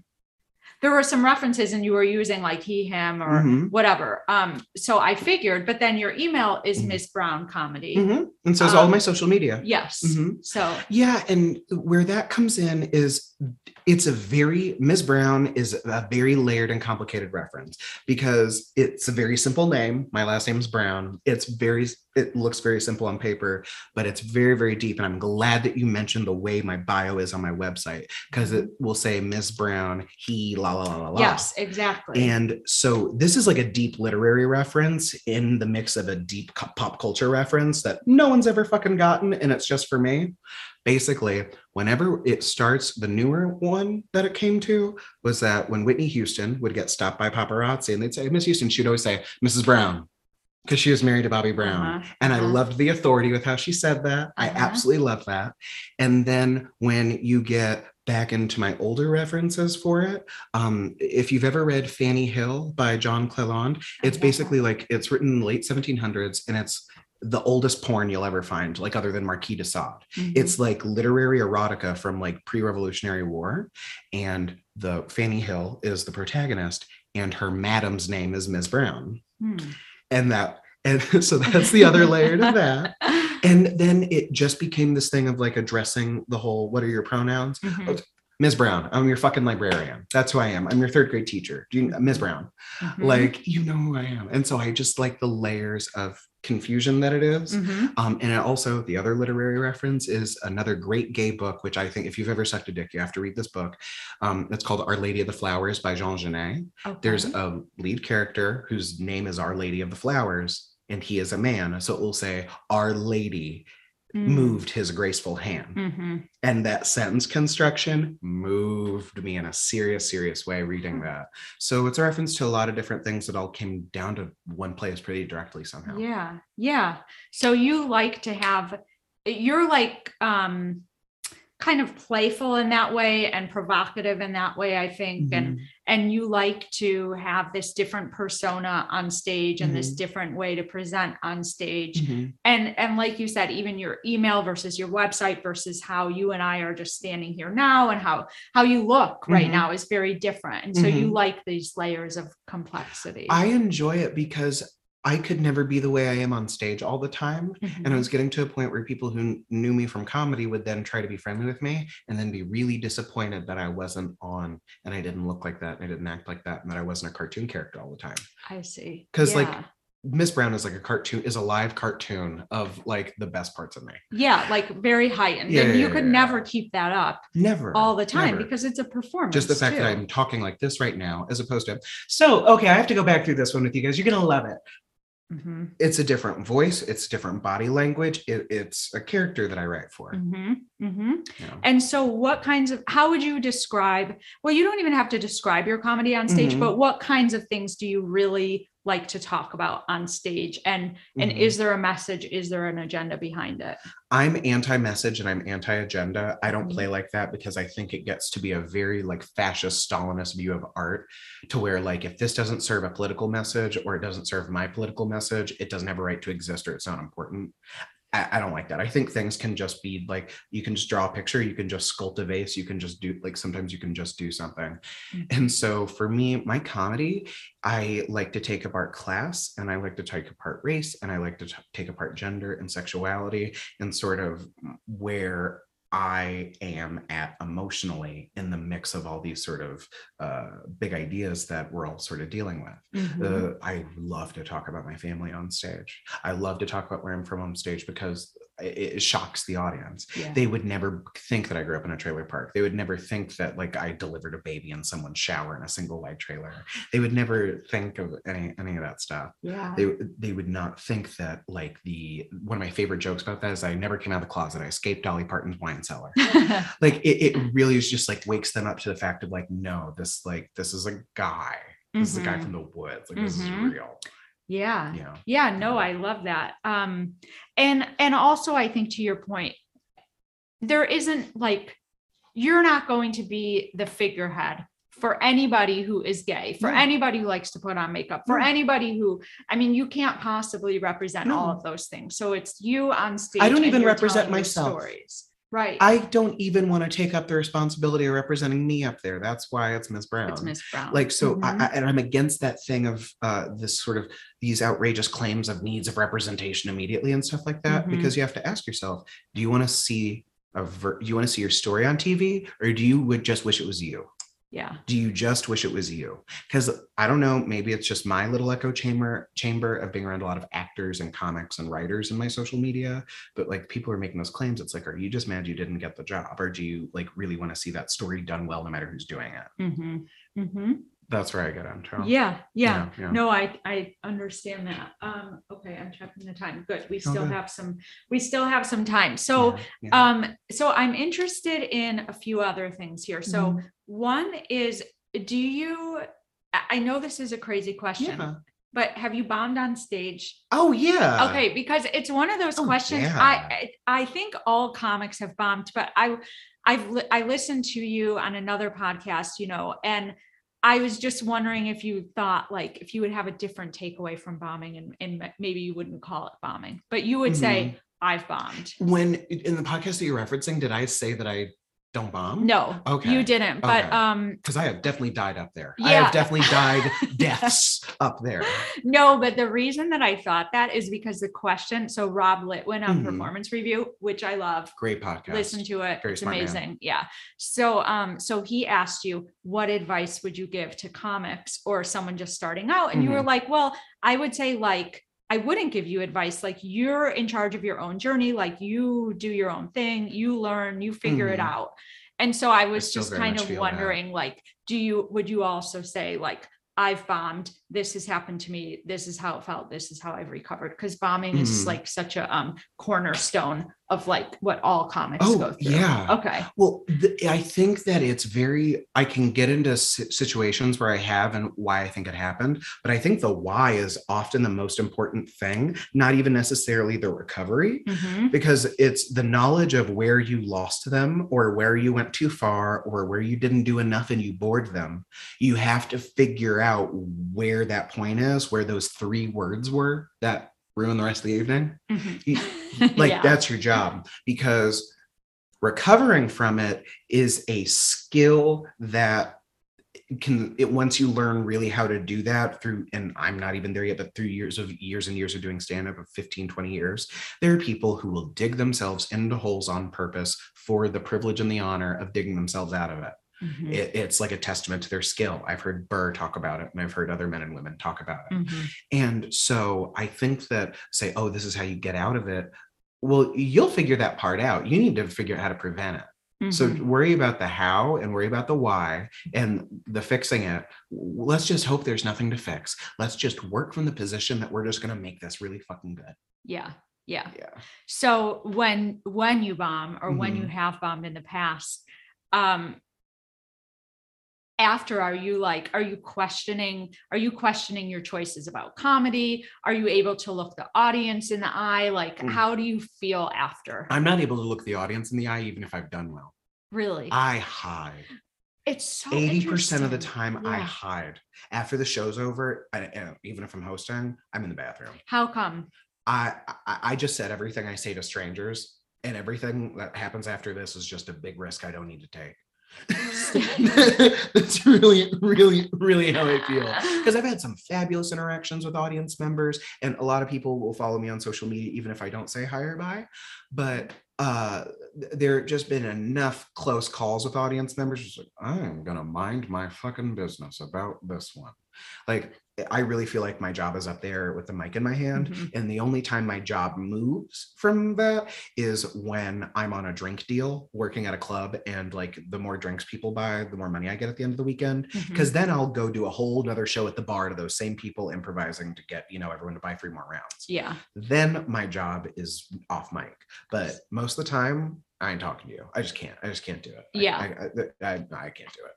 there were some references and you were using like he, him, or Mhm. whatever. Um, so I figured, but then your email is Mhm. Miss Brown Comedy. Mhm. And so is all Um, my social media. Yes. Mhm. So Yeah, and where that comes in is it's a very Miss Brown is a very layered and complicated reference because it's a very simple name. My last name is Brown. It's very it looks very simple on paper, but it's very very deep. And I'm glad that you mentioned the way my bio is on my website because it will say Miss Brown, he, la la la la la. yes, exactly. And so this is like a deep literary reference in the mix of a deep pop culture reference that no one's ever fucking gotten, and it's just for me. Basically, whenever it starts, the newer one that it came to was that when Whitney Houston would get stopped by paparazzi and they'd say, Miss Houston, she'd always say, Mrs. Brown, because she was married to Bobby Brown. Uh-huh, And I uh-huh. loved the authority with how she said that. I Uh-huh. absolutely love that. And then when you get back into my older references for it, um, if you've ever read Fanny Hill by John Cleland, it's basically like it's written in the late 1700s and it's the oldest porn you'll ever find, like other than Marquis de Sade. Mhm. It's like literary erotica from like pre-Revolutionary War, and the Fanny Hill is the protagonist, and her madam's name is Ms. Brown, Hmm. And that, and <laughs> so that's the other layer to that. <laughs> And then it just became this thing of like addressing the whole what are your pronouns? Mhm, Ms. Brown, I'm your fucking librarian. That's who I am. I'm your third grade teacher. Do you, Ms. Brown? mhm, Like, you know who I am. And so I just like the layers of confusion that it is. mhm. Um, and it also, the other literary reference is another great gay book, which I think if you've ever sucked a dick, you have to read this book. Um, it's called Our Lady of the Flowers by Jean Genet. There's a lead character whose name is Our Lady of the Flowers, and he is a man. So it will say, Our Lady Mm. moved his graceful hand. Mhm. And that sentence construction moved me in a serious, serious way reading that. So it's a reference to a lot of different things that all came down to one place pretty directly somehow. Yeah. Yeah. So you like to have you're like um kind of playful in that way and provocative in that way i think and Mhm. and you like to have this different persona on stage and this Mhm. different way to present on stage Mhm. and and like you said even your email versus your website versus how you and i are just standing here now and how how you look right Mhm. now is very different and so you Mhm. like these layers of complexity I enjoy it because I could never be the way I am on stage all the time. And I mm-hmm. was getting to a point where people who kn- knew me from comedy would then try to be friendly with me and then be really disappointed that I wasn't on and I didn't look like that and I didn't act like that and that I wasn't a cartoon character all the time. i see 'Cause, like, Yeah. Miss Brown is like a cartoon, is a live cartoon of like the best parts of me. Yeah, like very heightened. Yeah, and you yeah, could yeah, never keep that up Never. all the time never. because it's a performance. just the fact that. I'm talking like this right now, as opposed to, so, okay, I have to go back through this one with you guys. You're going to love it. Mhm, It's a different voice, it's different body language. It, it's a character that I write for. mhm, mhm. you know. And so, what kinds of, how would you describe? Well, you don't even have to describe your comedy on stage, Mhm. but what kinds of things do you really like to talk about on stage? And and Mhm. is there a message? Is there an agenda behind it? I'm anti-message and I'm anti-agenda. I don't Mhm. play like that because I think it gets to be a very like fascist Stalinist view of art to where like if this doesn't serve a political message or it doesn't serve my political message, it doesn't have a right to exist or it's not important. I, I don't like that. I think things can just be like you can just draw a picture, you can just sculpt a vase, you can just do like sometimes you can just do something. Mhm. And so for me, my comedy, I like to take apart class and I like to take apart race and I like to t- take apart gender and sexuality and sort of where I am at emotionally in the mix of all these sort of uh, big ideas that we're all sort of dealing with. Mhm. Uh, I love to talk about my family on stage. I love to talk about where I'm from on stage because it, shocks the audience. Yeah. They would never think that I grew up in a trailer park. They would never think that like I delivered a baby in someone's shower in a single wide trailer. They would never think of any any of that stuff. yeah. They they would not think that like the one of my favorite jokes about that is I never came out of the closet. I escaped Dolly Parton's wine cellar <laughs> like it, it really is just like wakes them up to the fact of like no this like this is a guy this is a guy Mhm. from the woods like this Mhm. is real yeah. yeah Yeah, no, I love that. Um, and and also I think to your point, there isn't like you're not going to be the figurehead for anybody who is gay, for No. anybody who likes to put on makeup, for No. anybody who, I mean, you can't possibly represent all of those things. So it's you on stage. I don't even represent myself. Stories. Right. i don't even want to take up the responsibility of representing me up there that's why it's miss brown it's Miss Brown. like so Mhm. I, I, and i'm against that thing of uh this sort of these outrageous claims of needs of representation immediately and stuff like that Mhm. because you have to ask yourself do you want to see a ver- you want to see your story on tv or do you would just wish it was you yeah. do you just wish it was you because i don't know maybe it's just my little echo chamber chamber of being around a lot of actors and comics and writers in my social media but like people are making those claims it's like are you just mad you didn't get the job or do you like really want to see that story done well no matter who's doing it hmm hmm that's where i get into Yeah. Yeah. yeah. No, I, I understand that. Um, okay, I'm checking the time. Good. We still have some, we still have some time. So, Yeah, um, so I'm interested in a few other things here. So Mhm. One is, do you, I know this is a crazy question, yeah. but have you bombed on stage? oh yeah Okay, because it's one of those Oh, questions. yeah. I, I think all comics have bombed, but I I've li- I listened to you on another podcast, you know, and I was just wondering if you thought like if you would have a different takeaway from bombing and, and maybe you wouldn't call it bombing, but you would say mm-hmm. I've bombed. when in the podcast that you're referencing did i say that i don't bomb No, Okay, you didn't. But okay. um because i have definitely died up there Yeah. i have definitely died <laughs> deaths up there no, but the reason that I thought that is because the question. So Rob Litwin on Mhm. performance review, which I love. great podcast listen to it Very it's smart man. amazing yeah so um so he asked you what advice would you give to comics or someone just starting out and you were Mm-hmm. like well i would say like i wouldn't give you advice like you're in charge of your own journey like you do your own thing you learn you figure it Mhm. out and so i was still just kind of feel that. wondering like do you would you also say like I've bombed. This has happened to me. This is how it felt. This is how I've recovered. Because bombing is Mhm. like such a um cornerstone of like what all comics Oh, go through. yeah. Okay. Well, th- I think that it's very, I can get into si- situations where I have and why I think it happened, but I think the why is often the most important thing, not even necessarily the recovery, Mhm. because it's the knowledge of where you lost them or where you went too far or where you didn't do enough and you bored them. You have to figure out where that point is, where those three words were that ruin the rest of the evening Mhm. <laughs> like Yeah. that's your job because recovering from it is a skill that can it once you learn really how to do that through and i'm not even there yet but through years of years and years of doing stand up of 15 20 years there are people who will dig themselves into holes on purpose for the privilege and the honor of digging themselves out of it Mhm. it, it's like a testament to their skill. I've heard Burr talk about it, and I've heard other men and women talk about it. Mhm. And so I think that say, oh, this is how you get out of it. Well, you'll figure that part out. You need to figure out how to prevent it. So Mhm. worry about the how and worry about the why and the fixing it. Let's just hope there's nothing to fix. Let's just work from the position that we're just going to make this really fucking good. yeah. Yeah. Yeah. So when when you bomb or when you Mhm. have bombed in the past, um after are you like are you questioning are you questioning your choices about comedy are you able to look the audience in the eye like Mm. how do you feel after I'm not able to look the audience in the eye, even if I've done well. really I hide. it's so 80% of the time, I hide. After the show's over, I, I- even if I'm hosting, I'm in the bathroom. how come I, I I just said everything I say to strangers, and everything that happens after this is just a big risk I don't need to take. <laughs> That's really, really, really how I feel. <laughs> Because I've had some fabulous interactions with audience members, and a lot of people will follow me on social media, even if I don't say hi or bye. But uh th- there just been enough close calls with audience members. Just like, I'm gonna mind my fucking business about this one. Like I really feel like my job is up there with the mic in my hand. Mhm. And the only time my job moves from that is when I'm on a drink deal working at a club. And like the more drinks people buy, the more money I get at the end of the weekend. Mhm. Because then I'll go do a whole nother show at the bar to those same people improvising to get, you know, everyone to buy three more rounds. yeah. Then my job is off mic. But most of the time, I ain't talking to you. I just can't. I just can't do it. Yeah. I, I, I, I can't do it.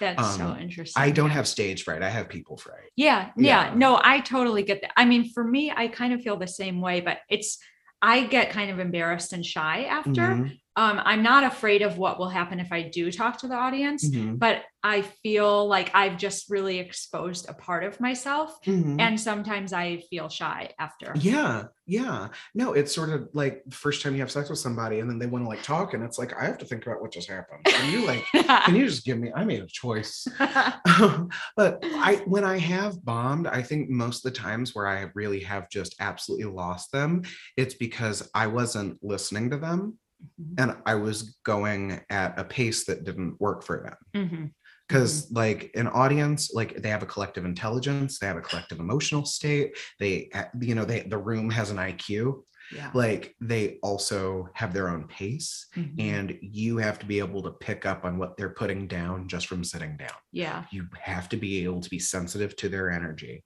That's so Um, interesting. I don't have stage fright. I have people fright. Yeah, yeah, Yeah. No, I totally get that. I mean, for me, I kind of feel the same way, but it's I get kind of embarrassed and shy after. Mhm, Um, I'm not afraid of what will happen if I do talk to the audience, mhm, but I feel like I've just really exposed a part of myself. mhm. And sometimes I feel shy after. Yeah, yeah. No, it's sort of like the first time you have sex with somebody and then they want to like talk, and it's like, I have to think about what just happened. Can you like, <laughs> can you just give me, I made a choice. <laughs> but I when I have bombed, I think most of the times where I really have just absolutely lost them, it's because I wasn't listening to them and I was going at a pace that didn't work for them. Mhm. because like an audience like they have a collective intelligence they have a collective emotional state they uh, you know they the room has an iq Yeah. like they also have their own pace Mhm. and you have to be able to pick up on what they're putting down just from sitting down Yeah. you have to be able to be sensitive to their energy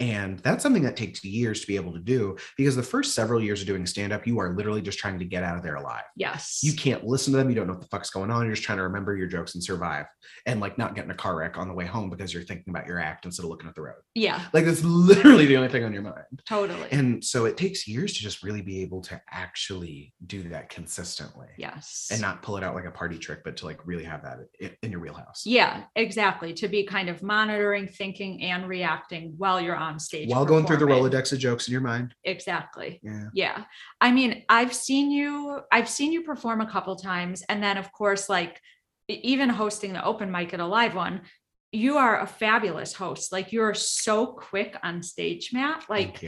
and that's something that takes years to be able to do because the first several years of doing stand up you are literally just trying to get out of there alive Yes. you can't listen to them. You don't know what the fuck's going on. You're just trying to remember your jokes and survive and like not get in a car wreck on the way home because you're thinking about your act instead of looking at the road. yeah. Like that's literally the only thing on your mind. Totally. And so it takes years to just really be able to actually do that consistently yes. and not pull it out like a party trick, but to like really have that in your wheelhouse. Yeah, exactly. To be kind of monitoring, thinking, and reacting while you're on stage. While going through the. Rolodex of jokes in your mind. Exactly. Yeah. Yeah. I mean, I've seen you, I've seen you perform a couple times. And then, of course, like even hosting the open mic at a live one, you are a fabulous host. Like you're so quick on stage, Matt. Like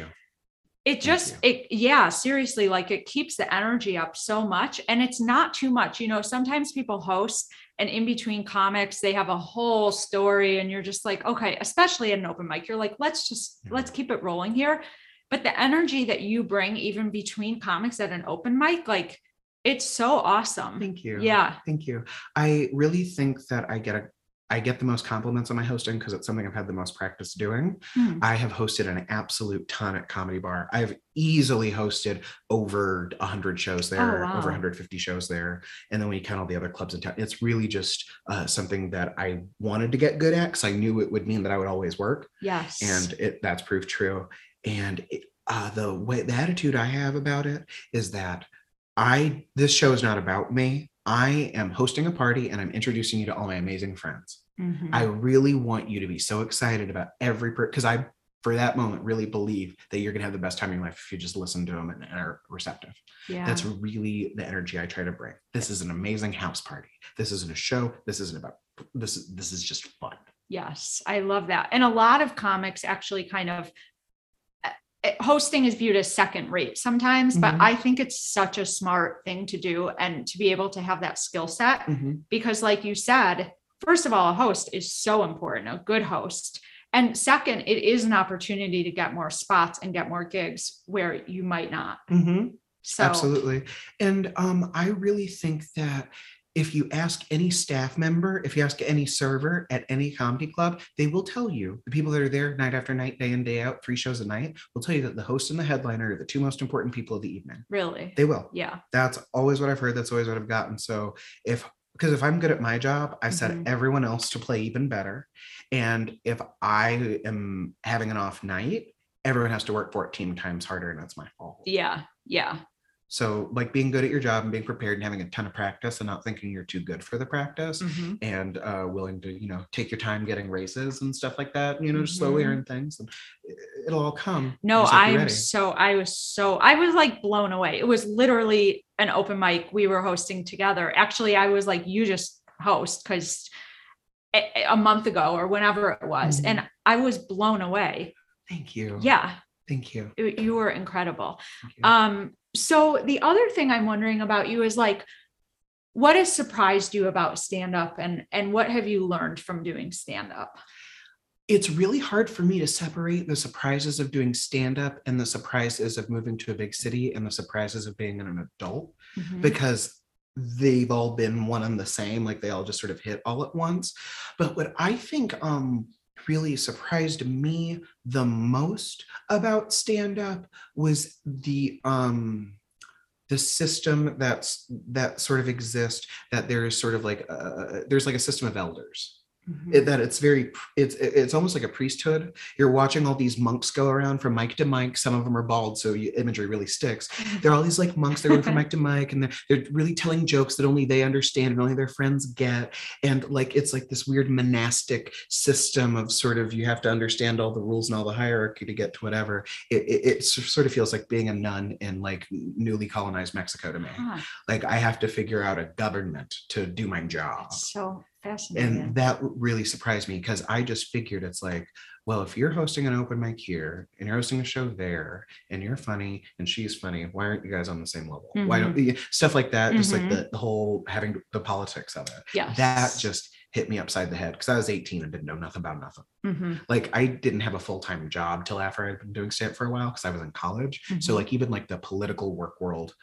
it just it yeah seriously like it keeps the energy up so much and it's not too much you know sometimes people host and in between comics they have a whole story and you're just like okay especially at an open mic you're like let's just Mhm. let's keep it rolling here but the energy that you bring even between comics at an open mic like it's so awesome Thank you. yeah Thank you. I really think that I get a I get the most compliments on my hosting because it's something I've had the most practice doing. Hmm. I have hosted an absolute ton at Comedy Bar. I've easily hosted over 100 shows there, Oh, wow. over 150 shows there. And then when you count all the other clubs in town, it's really just uh, something that I wanted to get good at because I knew it would mean that I would always work. yes And it, that's proved true. And it, uh, the way, the attitude I have about it is that I, this show is not about me. I am hosting a party and I'm introducing you to all my amazing friends. Mhm. I really want you to be so excited about every per because I for that moment really believe that you're gonna have the best time in your life if you just listen to them and, are receptive. yeah That's really the energy I try to bring. This is an amazing house party. This isn't a show. This isn't about this is this is just fun. Yes, I love that. And a lot of comics actually kind of uh, uh, hosting is viewed as second rate sometimes, but Mhm. I think it's such a smart thing to do and to be able to have that skill set because like you said, first of all, a host is so important, a good host. And second, it is an opportunity to get more spots and get more gigs where you might not. Mhm. So Absolutely. And um, I really think that if you ask any staff member, if you ask any server at any comedy club, they will tell you the people that are there night after night, day in, day out, three shows a night, will tell you that the host and the headliner are the two most important people of the evening. really, They will. yeah. That's always what I've heard. That's always what I've gotten. So if because if I'm good at my job, I set Mhm. everyone else to play even better. And if I am having an off night, everyone has to work 14 times harder, and that's my fault. Yeah. Yeah. So like being good at your job and being prepared and having a ton of practice and not thinking you're too good for the practice Mhm. and uh, willing to, you know, take your time getting raises and stuff like that, you know, just slowly earn things and it- it'll all come. No, just have to be I'm so I was so I was like blown away. It was literally an open mic we were hosting together. Actually, I was like, you just host because a, a month ago or whenever it was, Mhm. and I was blown away. Thank you. Yeah, Thank you. you were incredible. You. Um, so the other thing I'm wondering about you is like, what has surprised you about stand up, and and what have you learned from doing stand up? it's really hard for me to separate the surprises of doing stand up and the surprises of moving to a big city and the surprises of being an adult Mhm. because they've all been one and the same like they all just sort of hit all at once but what i think um really surprised me the most about stand up was the um the system that's that sort of exists that there is sort of like uh, there's like a system of elders Mhm. it- that it's very it's it's almost like a priesthood. You're watching all these monks go around from mic to mic. Some of them are bald so you, imagery really sticks. They're all these like monks they're going from mic to mic and they're, they're really telling jokes that only they understand and only their friends get. And like it's like this weird monastic system of sort of you have to understand all the rules and all the hierarchy to get to whatever. It, it, it sort of feels like being a nun in like newly colonized mexico to me. Huh, like i have to figure out a government to do my job. So fascinating. and that really surprised me because I just figured it's like, well, if you're hosting an open mic here and you're hosting a show there and you're funny and she's funny, why aren't you guys on the same level? Why don't you stuff like that? Just like Mhm. the, the whole having the politics of it. yes. That just hit me upside the head because I was 18 and didn't know nothing about nothing. Mhm. Like I didn't have a full-time job till after I'd been doing stand for a while because I was in college. So Mhm. like even like the political work world,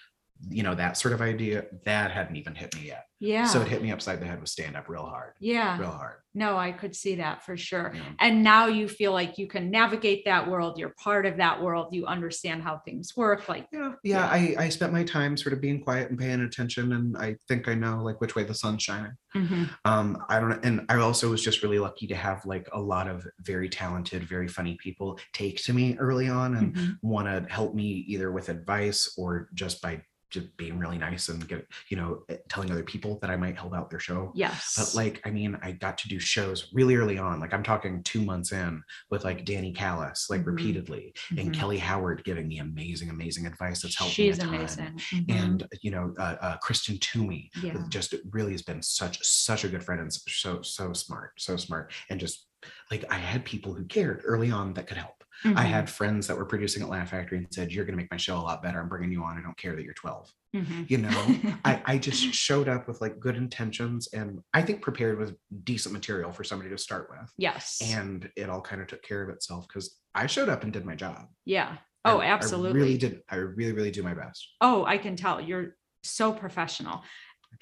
you know, that sort of idea, that hadn't even hit me yet. Yeah. So it hit me upside the head with stand up real hard. yeah. Real hard. No, I could see that for sure. know. And now you feel like you can navigate that world. You're part of that world. You understand how things work. Like, Yeah, yeah. I, I spent my time sort of being quiet and paying attention, and I think I know like which way the sun's shining. Mhm. Um, I don't know, and I also was just really lucky to have like a lot of very talented, very funny people take to me early on and Mhm. want to help me either with advice or just by just being really nice and get you know eh, telling other people that I might help out their show. yes. But like, I mean, I got to do shows really early on. Like I'm talking two months in with like Danny Callis, like Mhm. repeatedly, and Mhm. Kelly Howard giving me amazing, amazing advice that's helped she's me. a ton. amazing. Mhm. And you know, uh, uh, Kristen Toomey yeah. just really has been such such a good friend and so so smart, so smart, and just like I had people who cared early on that could help. I Mhm. had friends that were producing at Laugh Factory and said, "You're going to make my show a lot better. I'm bringing you on. I don't care that you're 12." Mhm. You know, <laughs> I, I just showed up with like good intentions and I think prepared with decent material for somebody to start with. yes. And it all kind of took care of itself because I showed up and did my job. yeah. Oh, I absolutely. really did. I really, really do my best. Oh, I can tell you're so professional.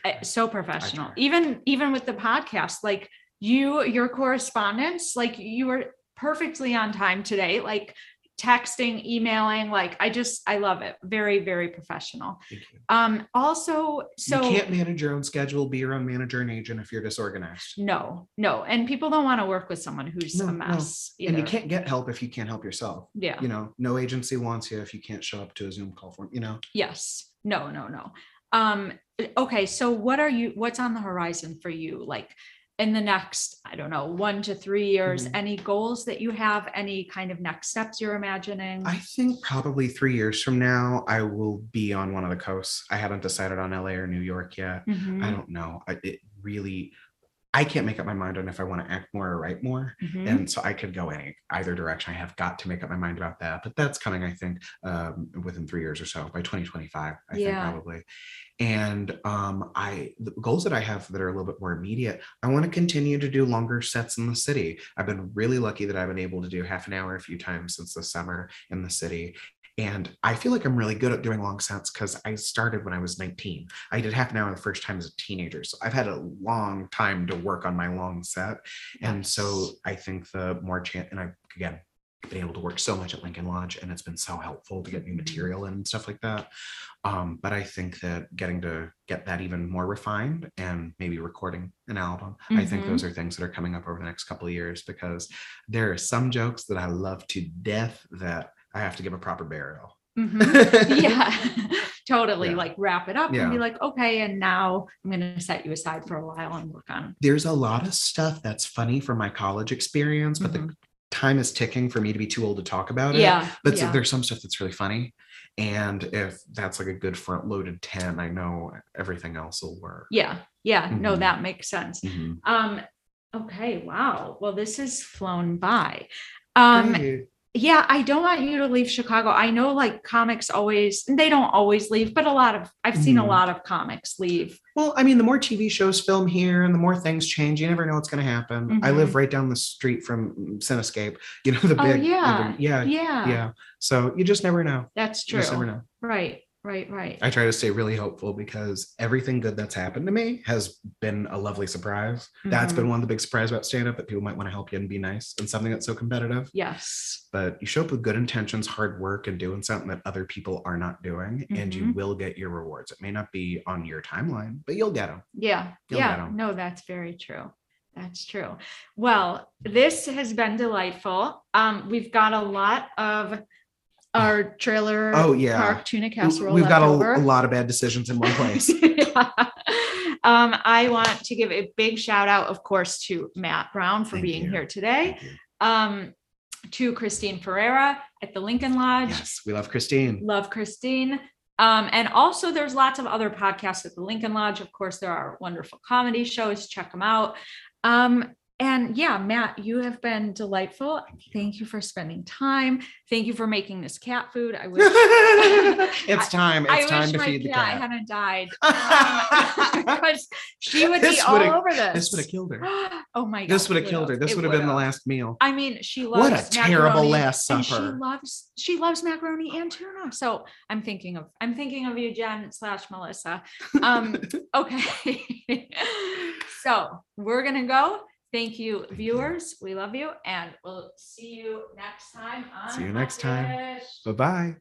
Uh, so professional. Even even with the podcast, like you, your correspondence, like you were perfectly on time today. Like texting, emailing, like I just I love it. Very, very professional. Um, also, so you can't manage your own schedule, be your own manager and agent if you're disorganized. no, no, and people don't want to work with someone who's No, a no. mess. And you can't get help if you can't help yourself. yeah. You know, no agency wants you if you can't show up to a Zoom call for you know. Yes. No, no, no. Um, okay, so what are you what's on the horizon for you? Like in the next, I don't know, one to three years, Mhm. any goals that you have, any kind of next steps you're imagining? I think probably three years from now, I will be on one of the coasts. I haven't decided on LA or New York yet. Mhm, I don't know. I, it really, I can't make up my mind on if I want to act more or write more. mhm. And so I could go any either direction. I have got to make up my mind about that. But that's coming, I think, um, within three years or so, by 2025, I Yeah. think probably. And um, I the goals that I have that are a little bit more immediate, I want to continue to do longer sets in the city. I've been really lucky that I've been able to do half an hour a few times since the summer in the city. And I feel like I'm really good at doing long sets because I started when I was 19. I did half an hour the first time as a teenager. So I've had a long time to work on my long set. And so I think the more chance, and I've again been able to work so much at Lincoln Lodge, and it's been so helpful to get new Mhm. material and stuff like that. Um, but I think that getting to get that even more refined and maybe recording an album, I think Mhm. those are things that are coming up over the next couple of years because there are some jokes that I love to death that I have to give a proper burial. Mhm. <laughs> Yeah, <laughs> totally. Yeah. Like wrap it up and be like, okay, and now I'm gonna set you aside for a while and work on. There's a lot of stuff that's funny from my college experience, but the Mhm. time is ticking for me to be too old to talk about it. Yeah, But yeah. there's some stuff that's really funny. And if that's like a good front loaded 10, I know everything else will work. Yeah, yeah, no, Mhm. that makes sense. Mhm. Um, okay, wow. Well, this has flown by. Um, Great. Yeah, I don't want you to leave Chicago. I know like comics always, they don't always leave, but a lot of, I've seen a Mhm. lot of comics leave. Well, I mean, the more TV shows film here and the more things change, you never know what's going to happen. I live right down the street from Cinespace, you know, <laughs> the Mm-hmm. Oh, big, the yeah. yeah, Yeah, yeah. So you just never know. that's You true. just never know. Right, right, right. I try to stay really hopeful because everything good that's happened to me has been a lovely surprise. That's Mhm. been one of the big surprises about stand up that people might want to help you and be nice and something that's so competitive. Yes. But you show up with good intentions, hard work, and doing something that other people are not doing, and you Mhm. will get your rewards. It may not be on your timeline, but you'll get them. Yeah, You'll get yeah. 'em. No, that's very true. That's true. Well, this has been delightful. Um, we've got a lot of our trailer Oh, yeah. park tuna casserole. We've got a, a lot of bad decisions in one <laughs> place. Yeah. Um, I want to give a big shout out, of course, to Matt Brown for Thank being you. here today. Um, to Christine Ferreira at the Lincoln Lodge. Yes, we love Christine. Love Christine. Um, and also there's lots of other podcasts at the Lincoln Lodge. Of course, there are wonderful comedy shows. Check them out. Um, and yeah, Matt, you have been delightful. Thank you for spending time. Thank you for making this cat food. I wish <laughs> it's time. I It's time wish to feed the cat cat. hadn't died. <laughs> <laughs> Because she would be all over this. This would have killed her. <gasps> oh my god. This would have killed her. This would have been the last meal. I mean, she loves What a terrible last and she supper. loves she loves macaroni and tuna. So I'm thinking of I'm thinking of you, Jen slash Melissa. Um, okay. so we're gonna go. Thank you, viewers. We love you, and we'll see you next time. On See you next time. Hot. Bye bye.